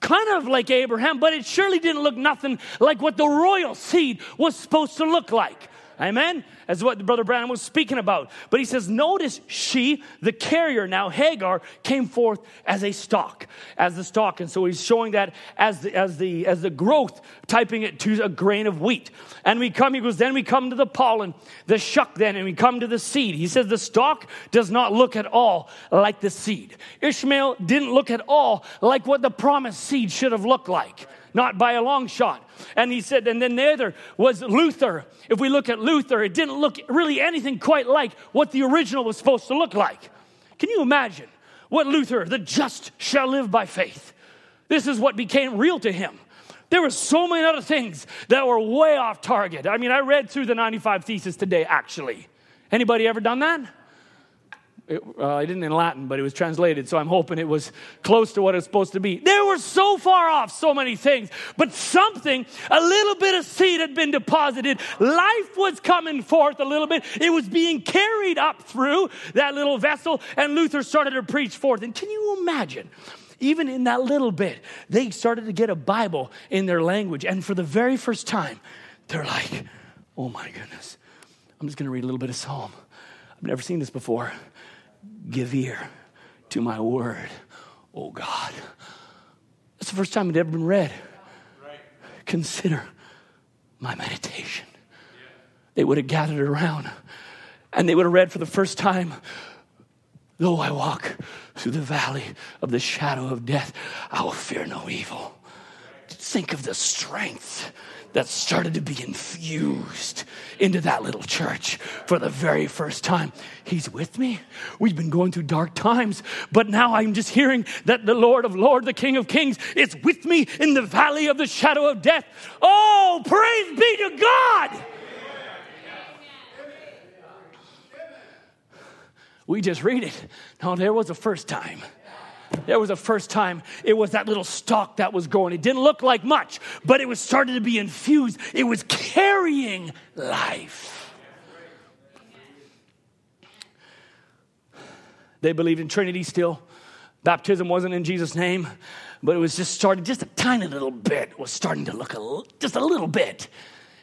kind of like Abraham, but it surely didn't look nothing like what the royal seed was supposed to look like. Amen? As what Brother Branham was speaking about. But he says, notice she, the carrier now, Hagar, came forth as a stalk, as the stalk. And so he's showing that as the, as the, as the growth, typing it to a grain of wheat. And we come, he goes, then we come to the pollen, the shuck then, and we come to the seed. He says the stalk does not look at all like the seed. Ishmael didn't look at all like what the promised seed should have looked like not by a long shot. And he said, and then the other was Luther. If we look at Luther, it didn't look really anything quite like what the original was supposed to look like. Can you imagine what Luther, the just shall live by faith? This is what became real to him. There were so many other things that were way off target. I mean, I read through the 95 Thesis today, actually. Anybody ever done that? It, uh, I didn't in Latin, but it was translated, so I'm hoping it was close to what it's supposed to be. They were so far off, so many things, but something, a little bit of seed had been deposited. Life was coming forth a little bit. It was being carried up through that little vessel, and Luther started to preach forth. And can you imagine? Even in that little bit, they started to get a Bible in their language, and for the very first time, they're like, oh my goodness. I'm just going to read a little bit of Psalm. I've never seen this before. Give ear to my word, oh God. That's the first time it ever been read. Consider my meditation. They would have gathered around and they would have read for the first time Though I walk through the valley of the shadow of death, I will fear no evil. Think of the strength that started to be infused into that little church for the very first time. He's with me. We've been going through dark times, but now I'm just hearing that the Lord of Lords, the King of Kings, is with me in the valley of the shadow of death. Oh, praise be to God! We just read it. No, there was a first time. There was the first time it was that little stalk that was growing. It didn't look like much, but it was starting to be infused. It was carrying life. They believed in Trinity still. Baptism wasn't in Jesus' name, but it was just starting, just a tiny little bit was starting to look just a little bit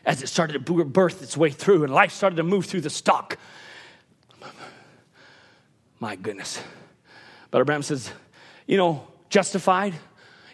as it started to birth its way through and life started to move through the stalk. My goodness. Brother Branham says, you know, justified.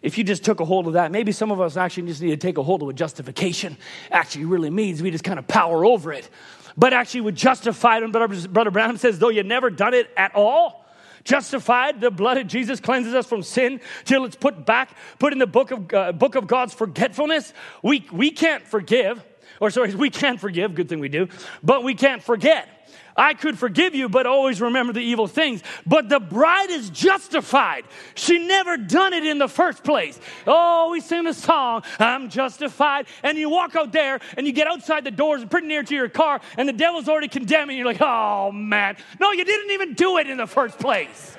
If you just took a hold of that, maybe some of us actually just need to take a hold of what justification actually really means. We just kind of power over it. But actually, with justified, and Brother Branham says, though you never done it at all, justified, the blood of Jesus cleanses us from sin till it's put back, put in the book of, uh, book of God's forgetfulness. We, we can't forgive, or sorry, we can forgive, good thing we do, but we can't forget. I could forgive you, but always remember the evil things. But the bride is justified. She never done it in the first place. Oh, we sing the song, I'm justified. And you walk out there and you get outside the doors pretty near to your car, and the devil's already condemning you. You're like, oh man. No, you didn't even do it in the first place.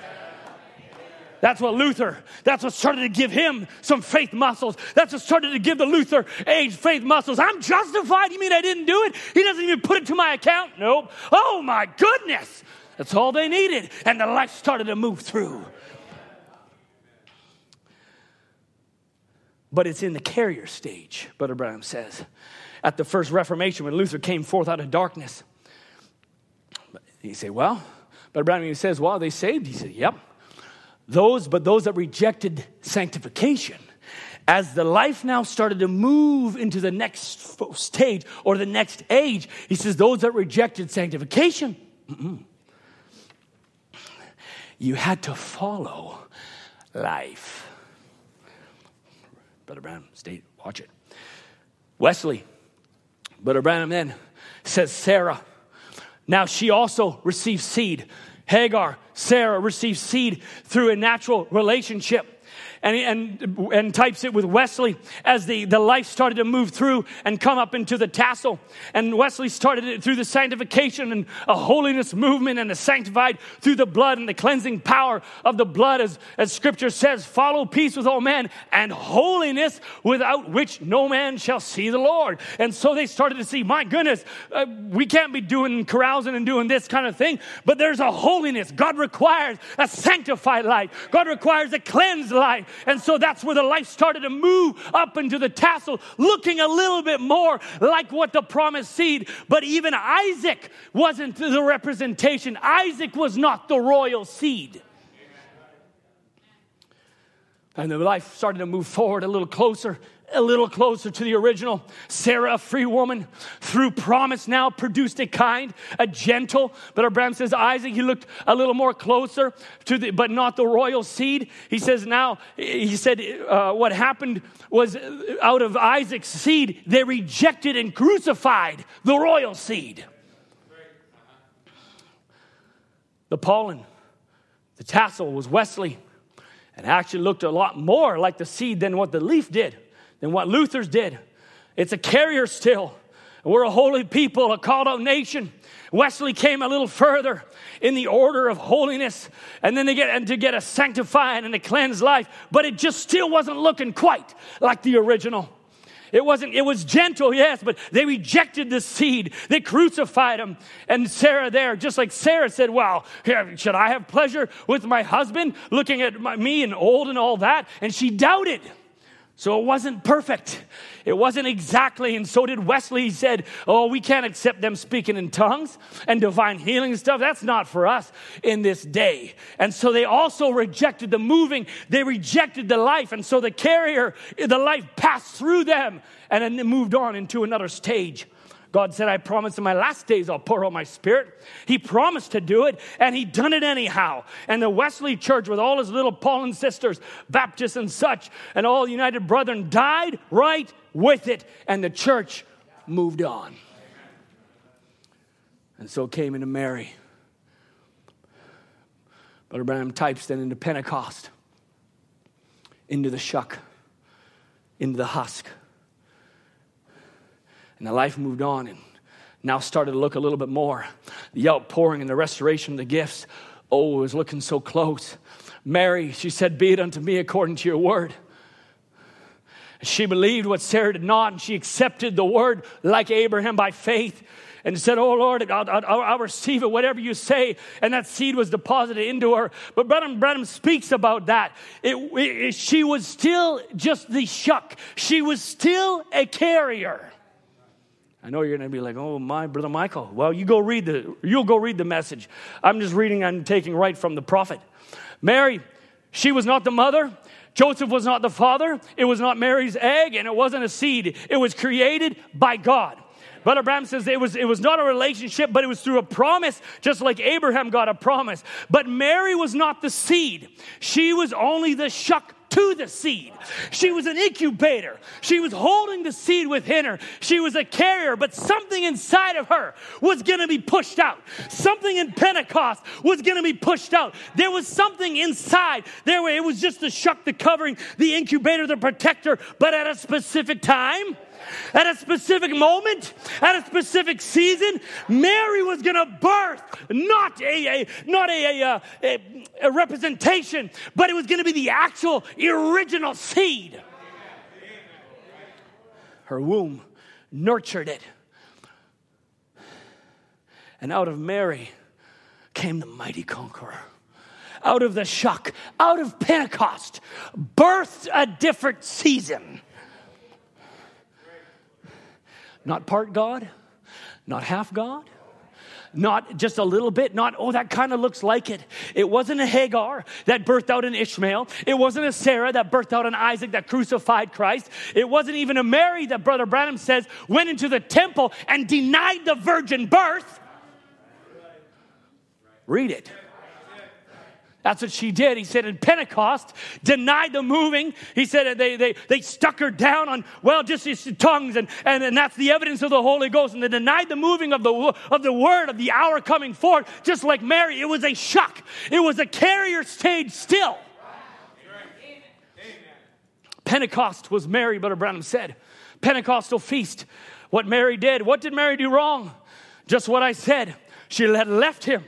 That's what Luther, that's what started to give him some faith muscles. That's what started to give the Luther age faith muscles. I'm justified. You mean I didn't do it? He doesn't even put it to my account? Nope. Oh my goodness. That's all they needed. And the life started to move through. But it's in the carrier stage, Brother Branham says. At the first Reformation, when Luther came forth out of darkness, he said, well, Brother Branham says, well, they saved? He said, yep. Those, but those that rejected sanctification, as the life now started to move into the next stage or the next age, he says, those that rejected sanctification, mm-mm. you had to follow life. Brother Branham, stay, watch it. Wesley, Brother Branham then says, Sarah, now she also received seed. Hagar, Sarah received seed through a natural relationship. And, and, and types it with Wesley as the, the life started to move through and come up into the tassel. And Wesley started it through the sanctification and a holiness movement and the sanctified through the blood and the cleansing power of the blood, as, as scripture says, follow peace with all men and holiness without which no man shall see the Lord. And so they started to see, my goodness, uh, we can't be doing carousing and doing this kind of thing, but there's a holiness. God requires a sanctified life, God requires a cleansed life. And so that's where the life started to move up into the tassel, looking a little bit more like what the promised seed. But even Isaac wasn't the representation, Isaac was not the royal seed. And the life started to move forward a little closer, a little closer to the original. Sarah, a free woman, through promise now produced a kind, a gentle. Brother Branham says Isaac, he looked a little more closer to the, but not the royal seed. He says now, he said uh, what happened was out of Isaac's seed, they rejected and crucified the royal seed. The pollen, the tassel was Wesley and actually looked a lot more like the seed than what the leaf did, than what Luther's did. It's a carrier still. We're a holy people, a called out nation. Wesley came a little further in the order of holiness, and then they get and to get a sanctified and a cleansed life, but it just still wasn't looking quite like the original. It wasn't, it was gentle, yes, but they rejected the seed. They crucified him. And Sarah there, just like Sarah said, Well, should I have pleasure with my husband looking at my, me and old and all that? And she doubted. So it wasn't perfect. It wasn't exactly, and so did Wesley. He said, Oh, we can't accept them speaking in tongues and divine healing and stuff. That's not for us in this day. And so they also rejected the moving, they rejected the life. And so the carrier, the life passed through them and then moved on into another stage. God said, I promise in my last days I'll pour out my spirit. He promised to do it, and he done it anyhow. And the Wesley Church, with all his little Pauline sisters, Baptists and such, and all United Brethren, died right with it, and the church moved on. And so came into Mary. Brother Branham types then into Pentecost, into the shuck, into the husk. And the life moved on and now started to look a little bit more. The outpouring and the restoration of the gifts, oh, it was looking so close. Mary, she said, Be it unto me according to your word. She believed what Sarah did not, and she accepted the word like Abraham by faith. and said, Oh Lord, I'll, I'll, I'll, receive it, whatever you say. And that seed was deposited into her. But Branham, Branham speaks about that. It, it, she was still just the shuck, she was still a carrier. I know you're going to be like, "Oh, my brother Michael." Well, you go read the you'll go read the message. I'm just reading I'm taking right from the prophet. Mary, she was not the mother, Joseph was not the father, it was not Mary's egg, and it wasn't a seed. It was created by God. Brother Branham says it was, it was not a relationship, but it was through a promise, just like Abraham got a promise. But Mary was not the seed, she was only the shuck to the seed. She was an incubator. She was holding the seed within her. She was a carrier, but something inside of her was going to be pushed out. Something in Pentecost was going to be pushed out. There was something inside. There it was just the shuck, the covering, the incubator, the protector, but at a specific time at a specific moment, at a specific season, Mary was going to birth not a, a not a, a, uh, a, a representation, but it was going to be the actual original seed. Her womb nurtured it. And out of Mary came the mighty conqueror. Out of the shuck, out of Pentecost, birthed a different season. Not part God, not half God, not just a little bit, not, oh, that kind of looks like it. It wasn't a Hagar that birthed out an Ishmael. It wasn't a Sarah that birthed out an Isaac that crucified Christ. It wasn't even a Mary that Brother Branham says went into the temple and denied the virgin birth. Read it. That's what she did. He said in Pentecost, denied the moving. He said they, they, they stuck her down on, well, just his tongues, and, and, and that's the evidence of the Holy Ghost. And they denied the moving of the, of the word, of the hour coming forth, just like Mary. It was a shuck. It was a carrier stage still. Pentecost was Mary, Brother Branham said. Pentecostal feast. What Mary did. What did Mary do wrong? Just what I said. She had left him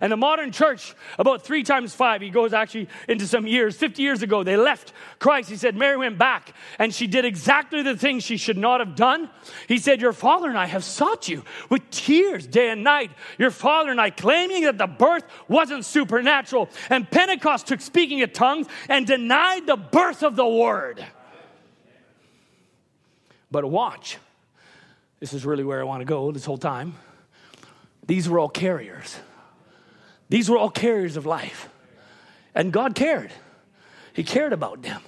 and the modern church, about three times five, he goes actually into some years, 50 years ago, they left Christ. He said, Mary went back and she did exactly the thing she should not have done. He said, Your father and I have sought you with tears day and night. Your father and I claiming that the birth wasn't supernatural. And Pentecost took speaking of tongues and denied the birth of the word. But watch. This is really where I want to go this whole time. These were all carriers. These were all carriers of life. And God cared. He cared about them.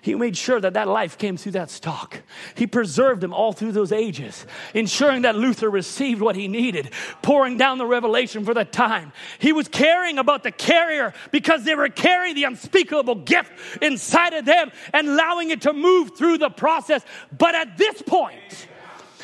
He made sure that that life came through that stalk. He preserved them all through those ages, ensuring that Luther received what he needed, pouring down the revelation for the time. He was caring about the carrier because they were carrying the unspeakable gift inside of them and allowing it to move through the process. But at this point,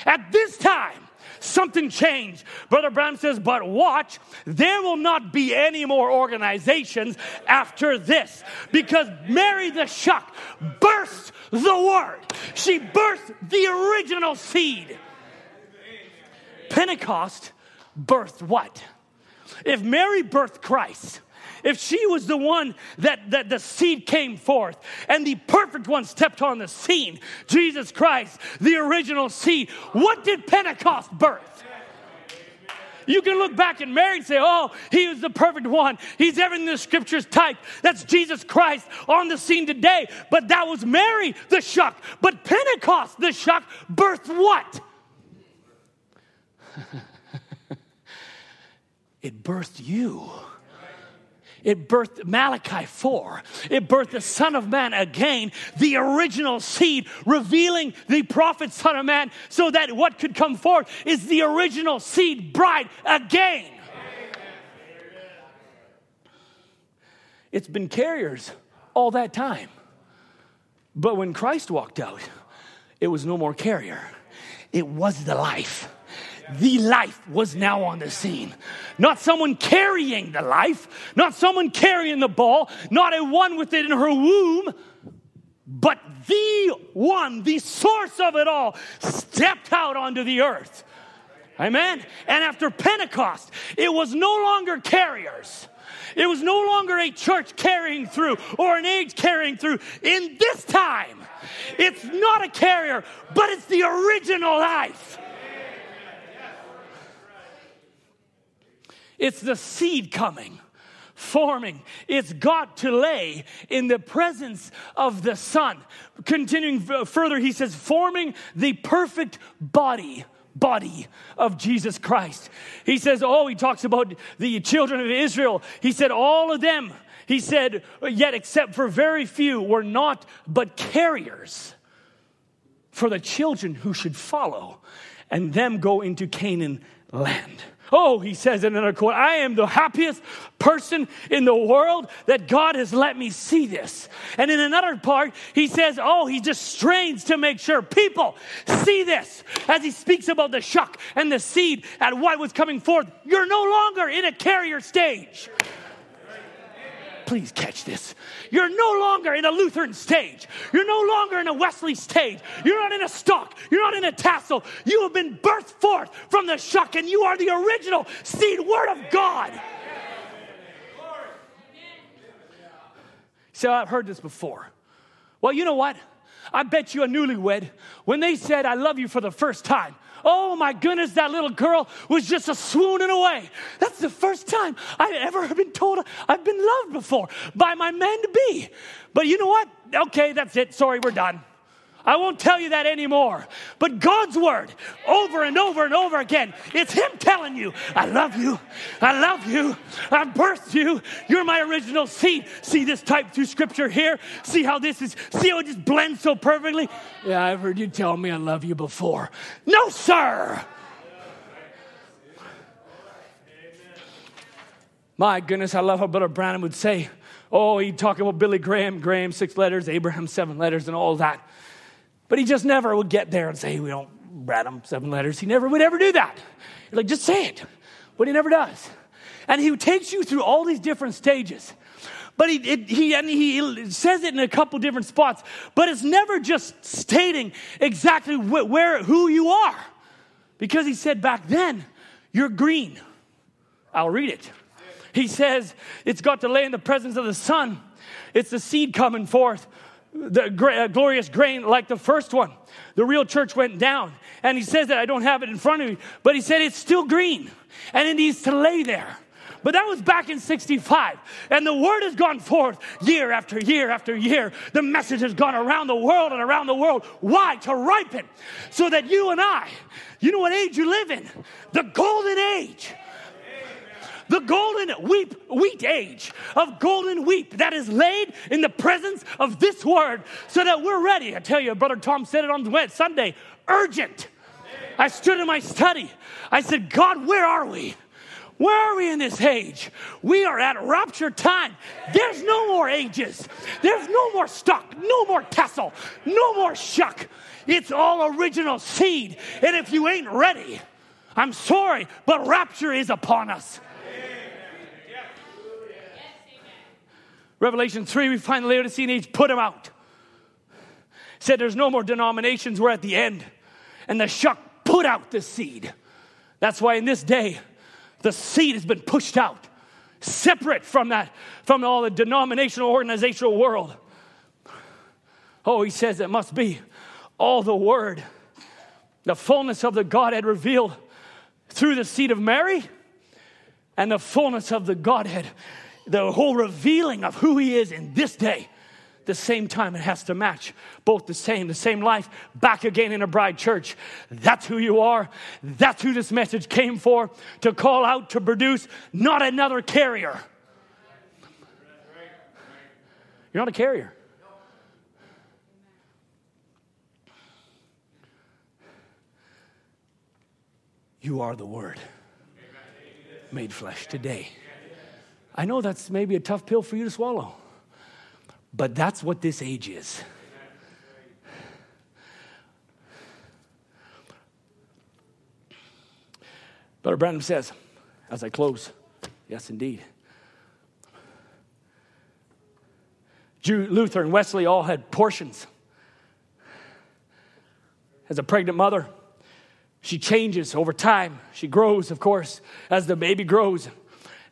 at this time, something changed. Brother Branham says, but watch, there will not be any more organizations after this because Mary the Shuck burst the word. She birthed the original seed. Pentecost birthed what? If Mary birthed Christ, if she was the one that, that the seed came forth and the perfect one stepped on the scene, Jesus Christ, the original seed, what did Pentecost birth? You can look back at Mary and say, oh, he was the perfect one. He's everything the scriptures type. That's Jesus Christ on the scene today. But that was Mary, the shuck. But Pentecost, the shuck, birthed what? [LAUGHS] it birthed you. It birthed Malachi 4. It birthed the Son of Man again, the original seed, revealing the prophet Son of Man, so that what could come forth is the original seed bride again. It's been carriers all that time. But when Christ walked out, it was no more carrier, it was the life the life was now on the scene. Not someone carrying the life, not someone carrying the ball, not a one with it in her womb, but the one, the source of it all, stepped out onto the earth. Amen. And after Pentecost, it was no longer carriers. It was no longer a church carrying through or an age carrying through. In this time, it's not a carrier, but it's the original life. It's the seed coming, forming. It's got to lay in the presence of the Son. Continuing further, he says, forming the perfect body. Body of Jesus Christ. He says, Oh, he talks about the children of Israel. He said, All of them, he said, yet except for very few, were not but carriers for the children who should follow and them go into Canaan land. Oh, he says in another quote, I am the happiest person in the world that God has let me see this. And in another part, he says, Oh, he just strains to make sure people see this as he speaks about the shuck and the seed and what was coming forth. You're no longer in a carrier stage. Please catch this. You're no longer in a Lutheran stage. You're no longer in a Wesley stage. You're not in a stalk. You're not in a tassel. You have been birthed forth from the shuck, and you are the original seed word of God. So I've heard this before. Well, you know what? I bet you a newlywed, when they said, I love you for the first time, oh my goodness, that little girl was just a swooning away. That's the first time I've ever been told I've been loved before by my man to be. But you know what? Okay, that's it. Sorry, we're done. I won't tell you that anymore. But God's word, over and over and over again, it's Him telling you, I love you. I love you. I birthed you. You're my original seed. See this type through scripture here? See how this is, see how it just blends so perfectly? Yeah, I've heard you tell me I love you before. No, sir. My goodness, I love how Brother Branham would say, Oh, he'd talk about Billy Graham, Graham, six letters, Abraham, seven letters, and all that. But he just never would get there and say, we don't Branham, seven letters. He never would ever do that. You're like, just say it. But he never does. And he takes you through all these different stages. But he, it, he, and he says it in a couple different spots, but it's never just stating exactly wh- where, who you are. Because he said back then, you're green. I'll read it. He says, it's got to lay in the presence of the sun. It's the seed coming forth the uh, glorious grain like the first one. The real church went down. And he says that I don't have it in front of me, but he said it's still green and it needs to lay there. But that was back in 65. And the word has gone forth year after year after year. The message has gone around the world and around the world. Why? To ripen. So that you and I, you know what age you live in? The golden age the golden wheat, wheat age of golden wheat that is laid in the presence of this word so that we're ready. I tell you, Brother Tom said it on Sunday urgent. I stood in my study. I said, God, where are we? Where are we in this age? We are at rapture time. There's no more ages. There's no more stalk, no more tassel, no more shuck. It's all original seed. And if you ain't ready, I'm sorry, but rapture is upon us. Revelation 3, we find the Laodicean age put them out. Said there's no more denominations, we're at the end. And the shuck put out the seed. That's why in this day, the seed has been pushed out, separate from that, from all the denominational organizational world. Oh, he says it must be all the word, the fullness of the Godhead revealed through the seed of Mary, and the fullness of the Godhead the whole revealing of who he is in this day. The same time it has to match. Both the same the same life. Back again in a bride church. That's who you are. That's who this message came for. To call out to produce not another carrier. You're not a carrier. You are the word. Made flesh today I know that's maybe a tough pill for you to swallow, but that's what this age is. Brother Branham says, as I close, yes, indeed. Jew, Luther and Wesley all had portions. As a pregnant mother, she changes over time. She grows, of course, as the baby grows.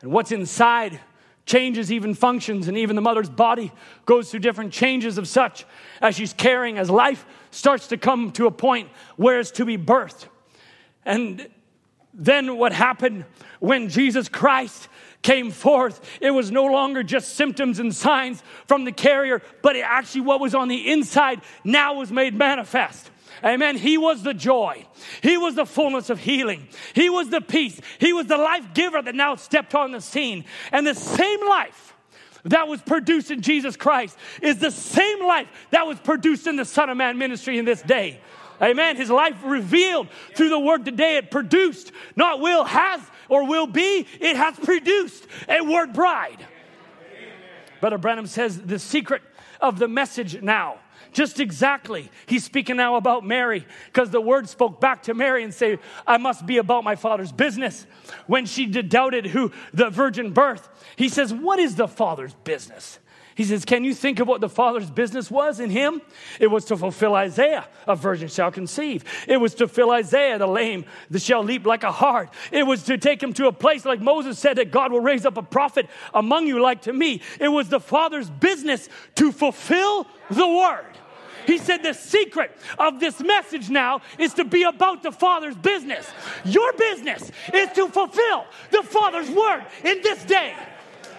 And what's inside changes, even functions, and even the mother's body goes through different changes of such as she's carrying, as life starts to come to a point where it's to be birthed. And then what happened when Jesus Christ came forth, it was no longer just symptoms and signs from the carrier, but it actually what was on the inside now was made manifest. Amen. He was the joy. He was the fullness of healing. He was the peace. He was the life giver that now stepped on the scene. And the same life that was produced in Jesus Christ is the same life that was produced in the Son of Man ministry in this day. Amen. His life revealed through the word today. It produced, not will, has, or will be. It has produced a word bride. Brother Branham says the secret of the message now just exactly. He's speaking now about Mary because the word spoke back to Mary and say, I must be about my father's business. When she doubted who the virgin birth, he says, What is the father's business? He says, Can you think of what the Father's business was in him? It was to fulfill Isaiah, a virgin shall conceive. It was to fill Isaiah, the lame that shall leap like a hart. It was to take him to a place like Moses said that God will raise up a prophet among you like to me. It was the Father's business to fulfill the word. He said, The secret of this message now is to be about the Father's business. Your business is to fulfill the Father's word in this day.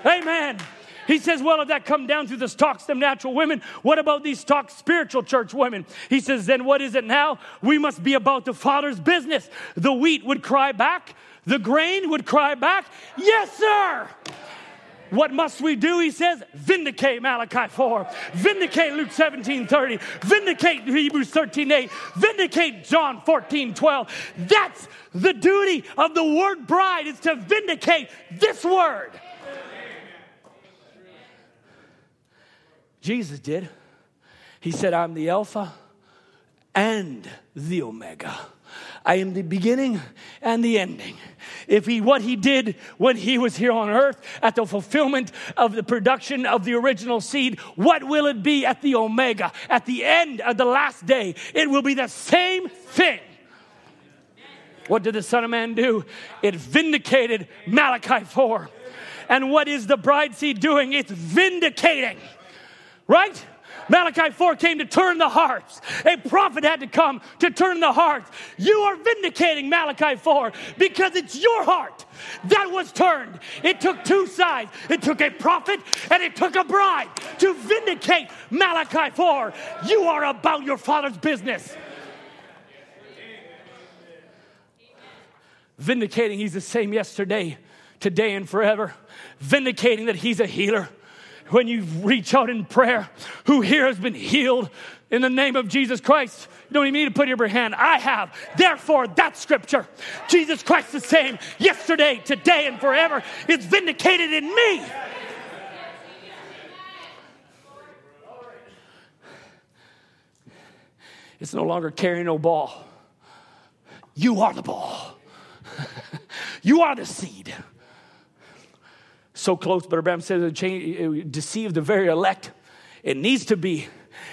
Amen. He says, Well, if that come down through the stalks, them natural women, what about these stalk spiritual church women? He says, Then what is it now? We must be about the Father's business. The wheat would cry back, the grain would cry back, Yes, sir. What must we do? He says, vindicate Malachi 4, vindicate Luke 17 30, vindicate Hebrews 13 8, vindicate John 14 12. That's the duty of the word bride is to vindicate this word. Jesus did. He said, I'm the Alpha and the Omega. I am the beginning and the ending. If he, what he did when he was here on earth at the fulfillment of the production of the original seed, what will it be at the Omega, at the end of the last day? It will be the same thing. What did the Son of Man do? It vindicated Malachi 4. And what is the bride seed doing? It's vindicating. Right? Malachi 4 came to turn the hearts. A prophet had to come to turn the hearts. You are vindicating Malachi 4 because it's your heart that was turned. It took two sides it took a prophet and it took a bride to vindicate Malachi 4. You are about your father's business. Vindicating, he's the same yesterday, today, and forever. Vindicating that he's a healer when you reach out in prayer, who here has been healed in the name of Jesus Christ. You don't even need to put your hand. I have. Therefore, that scripture, Jesus Christ the same yesterday, today, and forever, is vindicated in me. It's no longer carrying no ball. You are the ball. [LAUGHS] you are the seed so close, but Branham says it deceive the very elect. It needs to be.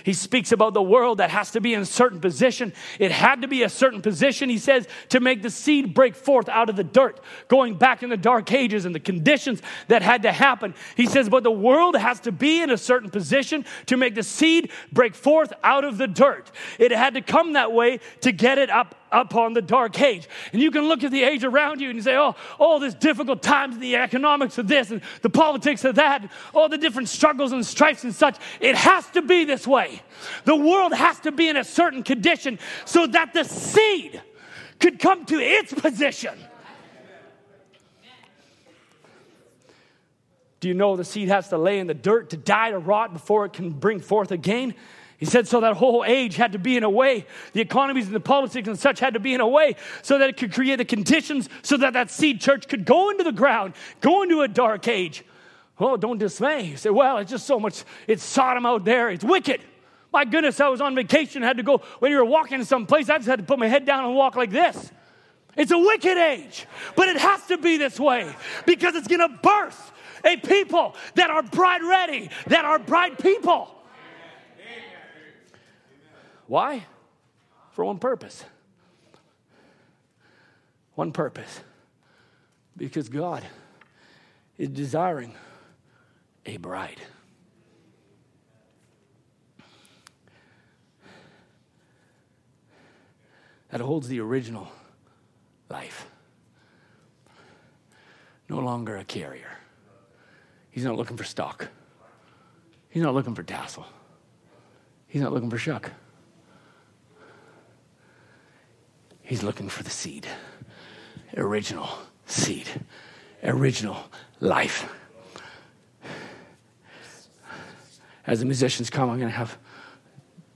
He speaks about the world that has to be in a certain position. It had to be a certain position, he says, to make the seed break forth out of the dirt, going back in the dark ages and the conditions that had to happen. He says, but the world has to be in a certain position to make the seed break forth out of the dirt. It had to come that way to get it up upon the dark age. And you can look at the age around you and say, oh, all this difficult times the economics of this and the politics of that, all the different struggles and strifes and such. It has to be this way. The world has to be in a certain condition so that the seed could come to its position. Do you know the seed has to lay in the dirt to die to rot before it can bring forth again? He said, so that whole age had to be in a way, the economies and the politics and such had to be in a way so that it could create the conditions so that that seed church could go into the ground, go into a dark age. Oh, don't dismay. You say, well, it's just so much, it's Sodom out there, it's wicked. My goodness, I was on vacation, had to go, when you were walking someplace, I just had to put my head down and walk like this. It's a wicked age, but it has to be this way because it's going to birth a people that are bride ready, that are bride people. Why? For one purpose. One purpose. Because God is desiring a bride. That holds the original life. no longer a carrier. He's not looking for stalk. He's not looking for tassel. He's not looking for shuck. He's looking for the seed. Original seed. Original life. As the musicians come, I'm going to have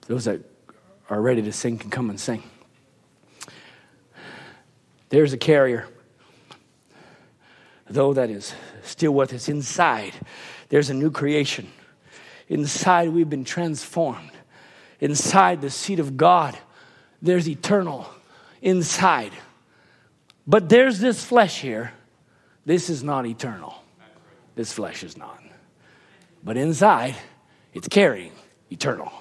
those that are ready to sing can come and sing. There's a carrier, though that is still with us inside. There's a new creation. Inside, we've been transformed. Inside the seed of God, there's eternal inside. But there's this flesh here. This is not eternal. This flesh is not. But inside, it's carrying eternal.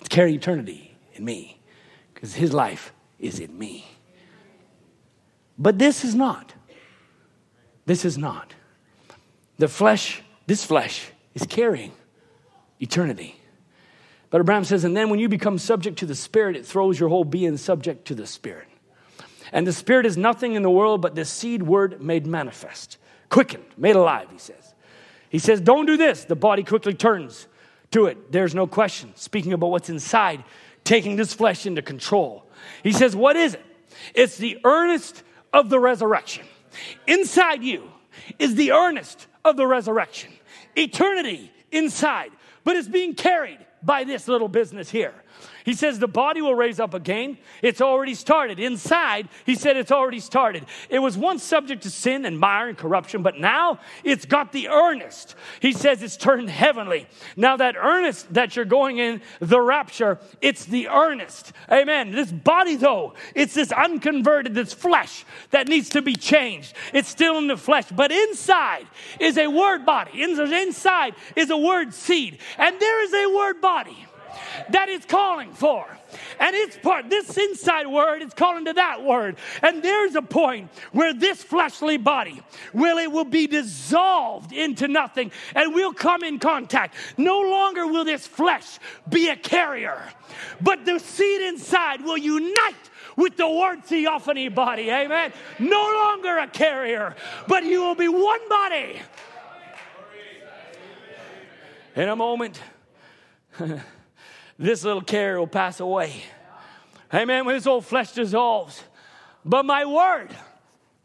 It's carrying eternity in me because his life is in me. But this is not. This is not. The flesh, this flesh, is carrying eternity. But Branham says, and then when you become subject to the Spirit, it throws your whole being subject to the Spirit. And the Spirit is nothing in the world but the seed word made manifest, quickened, made alive, he says. He says, don't do this. The body quickly turns to it. There's no question. Speaking about what's inside, taking this flesh into control. He says, what is it? It's the earnest of the resurrection. Inside you is the earnest of the resurrection. Eternity inside, but it's being carried by this little business here. He says the body will raise up again. It's already started. Inside, he said it's already started. It was once subject to sin and mire and corruption, but now it's got the earnest. He says it's turned heavenly. Now, that earnest that you're going in, the rapture, it's the earnest. Amen. This body, though, it's this unconverted, this flesh that needs to be changed. It's still in the flesh, but inside is a word body. Inside is a word seed, and there is a word body that is calling for. And it's part, this inside word is calling to that word. And there's a point where this fleshly body will it will be dissolved into nothing and we'll come in contact. No longer will this flesh be a carrier, but the seed inside will unite with the word theophany body. Amen. No longer a carrier, but you will be one body. In a moment. [LAUGHS] this little carrier will pass away. Amen. When this old flesh dissolves. But my word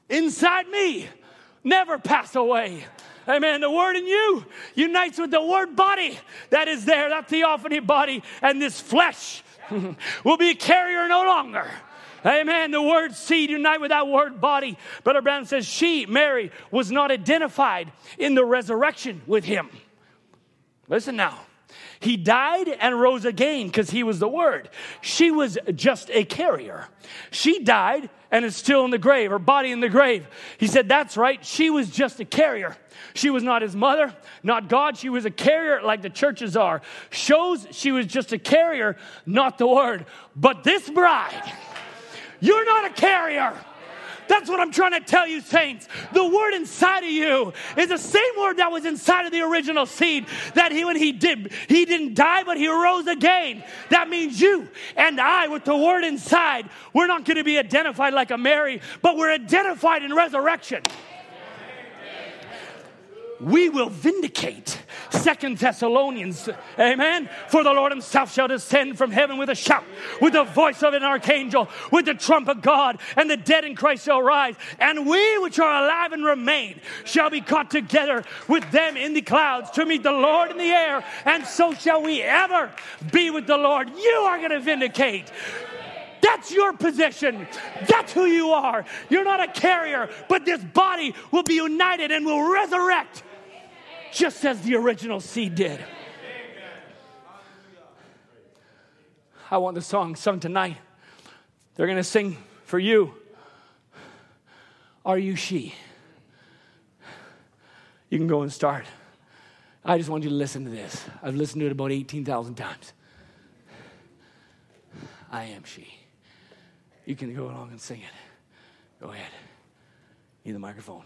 inside me never pass away. Amen. The word in you unites with the word body that is there, that theophany body, and this flesh [LAUGHS] will be a carrier no longer. Amen. The word seed unite with that word body. Brother Branham says she, Mary, was not identified in the resurrection with him. Listen now. He died and rose again because he was the Word. She was just a carrier. She died and is still in the grave, her body in the grave. He said, That's right. She was just a carrier. She was not his mother, not God. She was a carrier like the churches are. Shows she was just a carrier, not the Word. But this bride, you're not a carrier. That's what I'm trying to tell you, saints. The word inside of you is the same word that was inside of the original seed that he, when he did, he didn't die, but he rose again. That means you and I, with the word inside, we're not going to be identified like a Mary, but we're identified in resurrection we will vindicate. Second Thessalonians, amen. For the Lord himself shall descend from heaven with a shout, with the voice of an archangel, with the trump of God, and the dead in Christ shall rise, and we which are alive and remain shall be caught together with them in the clouds to meet the Lord in the air, and so shall we ever be with the Lord. You are going to vindicate. That's your position. That's who you are. You're not a carrier, but this body will be united and will resurrect just as the original seed did. I want the song sung tonight. They're going to sing for you. Are you she? You can go and start. I just want you to listen to this. I've listened to it about 18,000 times. I am she. You can go along and sing it. Go ahead. Need the microphone.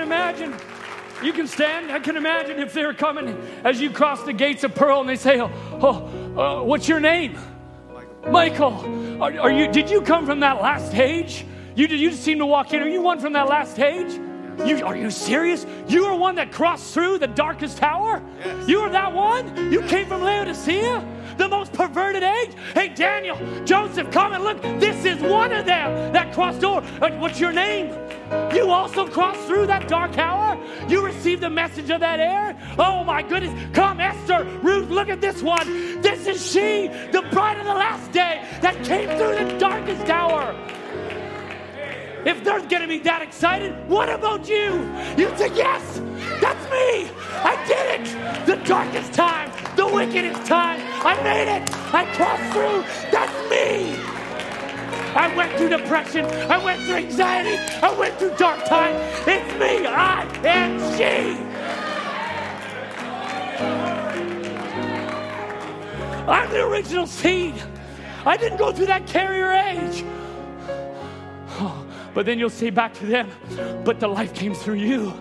Can imagine. You can stand. I can imagine if they're coming as you cross the gates of pearl and they say, "Oh, oh uh, what's your name?" Michael. Are, are you? Did you come from that last stage? You did. You seem to walk in. Are you one from that last stage? You, are you serious? You are one that crossed through the darkest tower? You are that one? You came from Laodicea? The most perverted age? Hey, Daniel, Joseph, come and look. This is one of them that crossed over. Uh, What's your name? You also crossed through that dark hour? You received the message of that air? Oh my goodness. Come, Esther, Ruth, look at this one. This is she, the bride of the last day that came through the darkest hour. If they're gonna be that excited, what about you? You say, Yes, that's me. I did it. The darkest time, the wickedest time. I made it. I crossed through. That's me. I went through depression. I went through anxiety. I went through dark time. It's me. I am she. I'm the original seed. I didn't go through that carrier age. But then you'll say back to them, but the life came through you.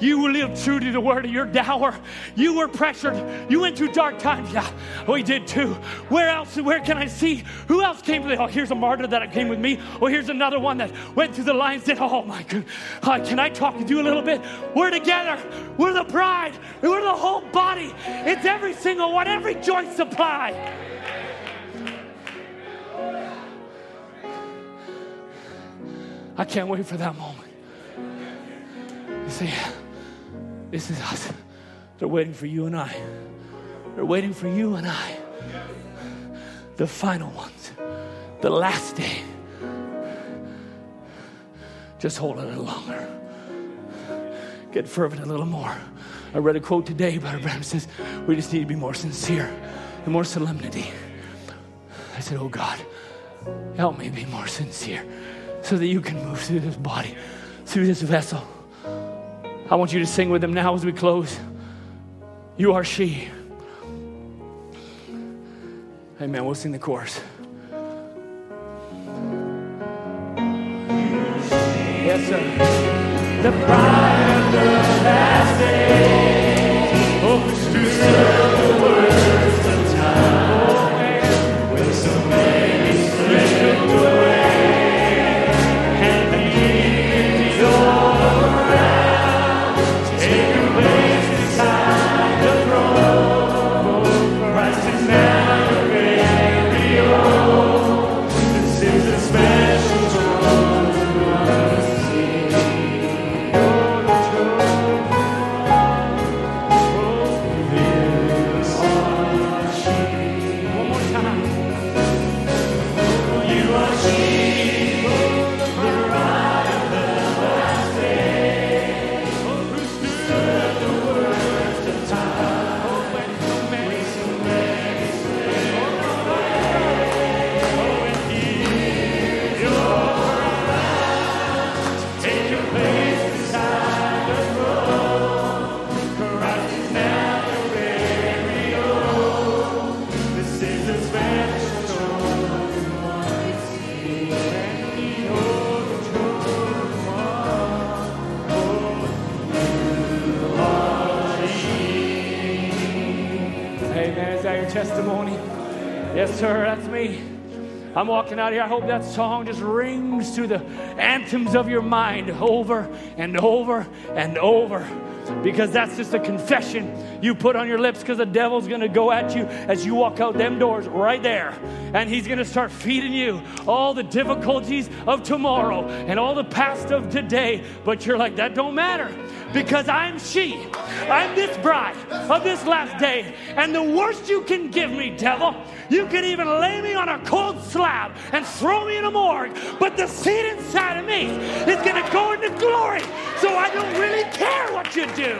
You lived true to the word of your dower. You were pressured. You went through dark times. Yeah, we did too. Where else? Where can I see? Who else came? Oh, here's a martyr that came with me. Oh, here's another one that went through the lines. Did oh my God? Uh, can I talk to you a little bit? We're together. We're the bride. We're the whole body. It's every single one. Every joint supply. I can't wait for that moment. You see, this is us. They're waiting for you and I. They're waiting for you and I. The final ones, the last day. Just hold it a little longer. Get fervent a little more. I read a quote today by Branham says, We just need to be more sincere and more solemnity. I said, Oh God, help me be more sincere so that you can move through this body, through this vessel. I want you to sing with them now as we close. You are she. Amen. We'll sing the chorus. Yes, sir. The bride of the last day. Out here. I hope that song just rings through the anthems of your mind over and over and over. Because that's just a confession you put on your lips because the devil's gonna go at you as you walk out them doors right there. And he's gonna start feeding you all the difficulties of tomorrow and all the past of today. But you're like, that don't matter because I'm she. I'm this bride of this last day. And the worst you can give me, devil, you can even lay me on a cold slab and throw me in a morgue. But the seed inside of me is going to go into glory. So I don't really care what you do.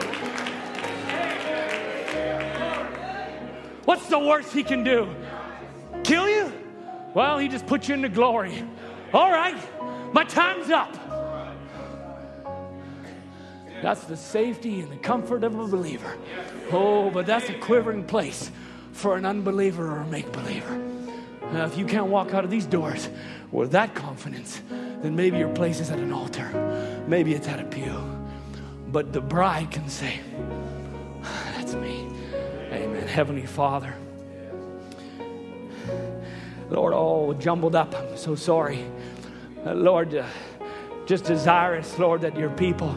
What's the worst he can do? Kill you? Well, he just put you into glory. All right, my time's up. That's the safety and the comfort of a believer. Oh, but that's a quivering place for an unbeliever or a make believer. Now, if you can't walk out of these doors with that confidence, then maybe your place is at an altar. Maybe it's at a pew. But the bride can say, That's me. Amen. Heavenly Father. Lord, all jumbled up. I'm so sorry. Lord, uh, just desirous, Lord, that your people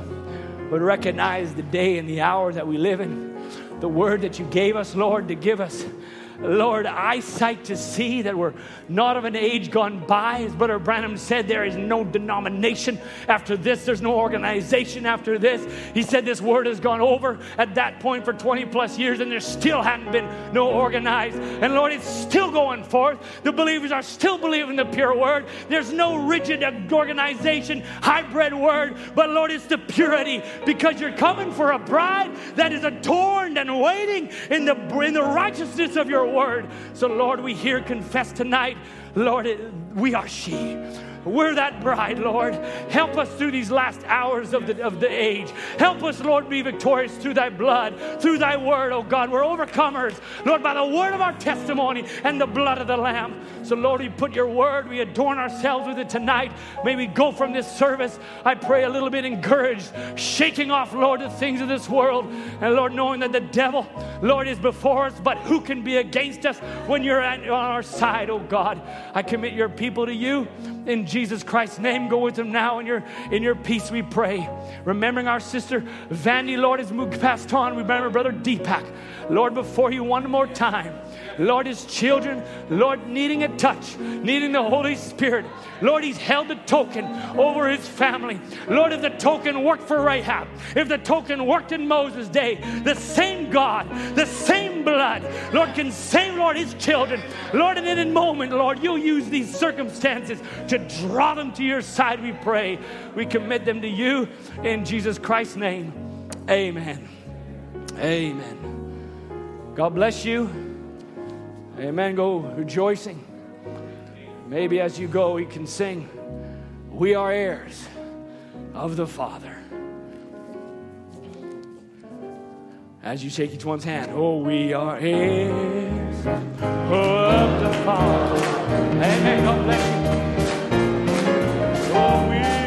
would recognize the day and the hour that we live in, the word that you gave us, Lord, to give us Lord, eyesight to see that we're not of an age gone by. As Brother Branham said, there is no denomination after this, there's no organization after this. He said this word has gone over at that point for 20 plus years, and there still hadn't been no organized. And Lord, it's still going forth. The believers are still believing the pure word. There's no rigid organization, hybrid word, but Lord, it's the purity because you're coming for a bride that is adorned and waiting in the, in the righteousness of your word. So, Lord, we hear confess tonight, Lord, we are she. We're that bride, Lord. Help us through these last hours of the, of the age. Help us, Lord, be victorious through thy blood, through thy word, oh God. We're overcomers, Lord, by the word of our testimony and the blood of the Lamb. So, Lord, we put your word, we adorn ourselves with it tonight. May we go from this service, I pray, a little bit encouraged, shaking off, Lord, the things of this world. And, Lord, knowing that the devil, Lord, is before us, but who can be against us when you're on our side, oh God? I commit your people to you. In Jesus Christ's name, go with them now in your, in your peace, we pray. Remembering our sister Vandy, Lord, has moved past on. We remember Brother Deepak. Lord, before you one more time. Lord, his children, Lord, needing a touch, needing the Holy Spirit. Lord, he's held the token over his family. Lord, if the token worked for Rahab, if the token worked in Moses' day, the same God, the same blood, Lord, can save, Lord, his children. Lord, and in a moment, Lord, you'll use these circumstances to draw them to your side, we pray. We commit them to you in Jesus Christ's name. Amen. Amen. God bless you. Amen. Go rejoicing. Maybe as you go, he can sing, We are heirs of the Father. As you shake each one's hand, oh, we are heirs of the Father. Amen. God bless you. Oh, we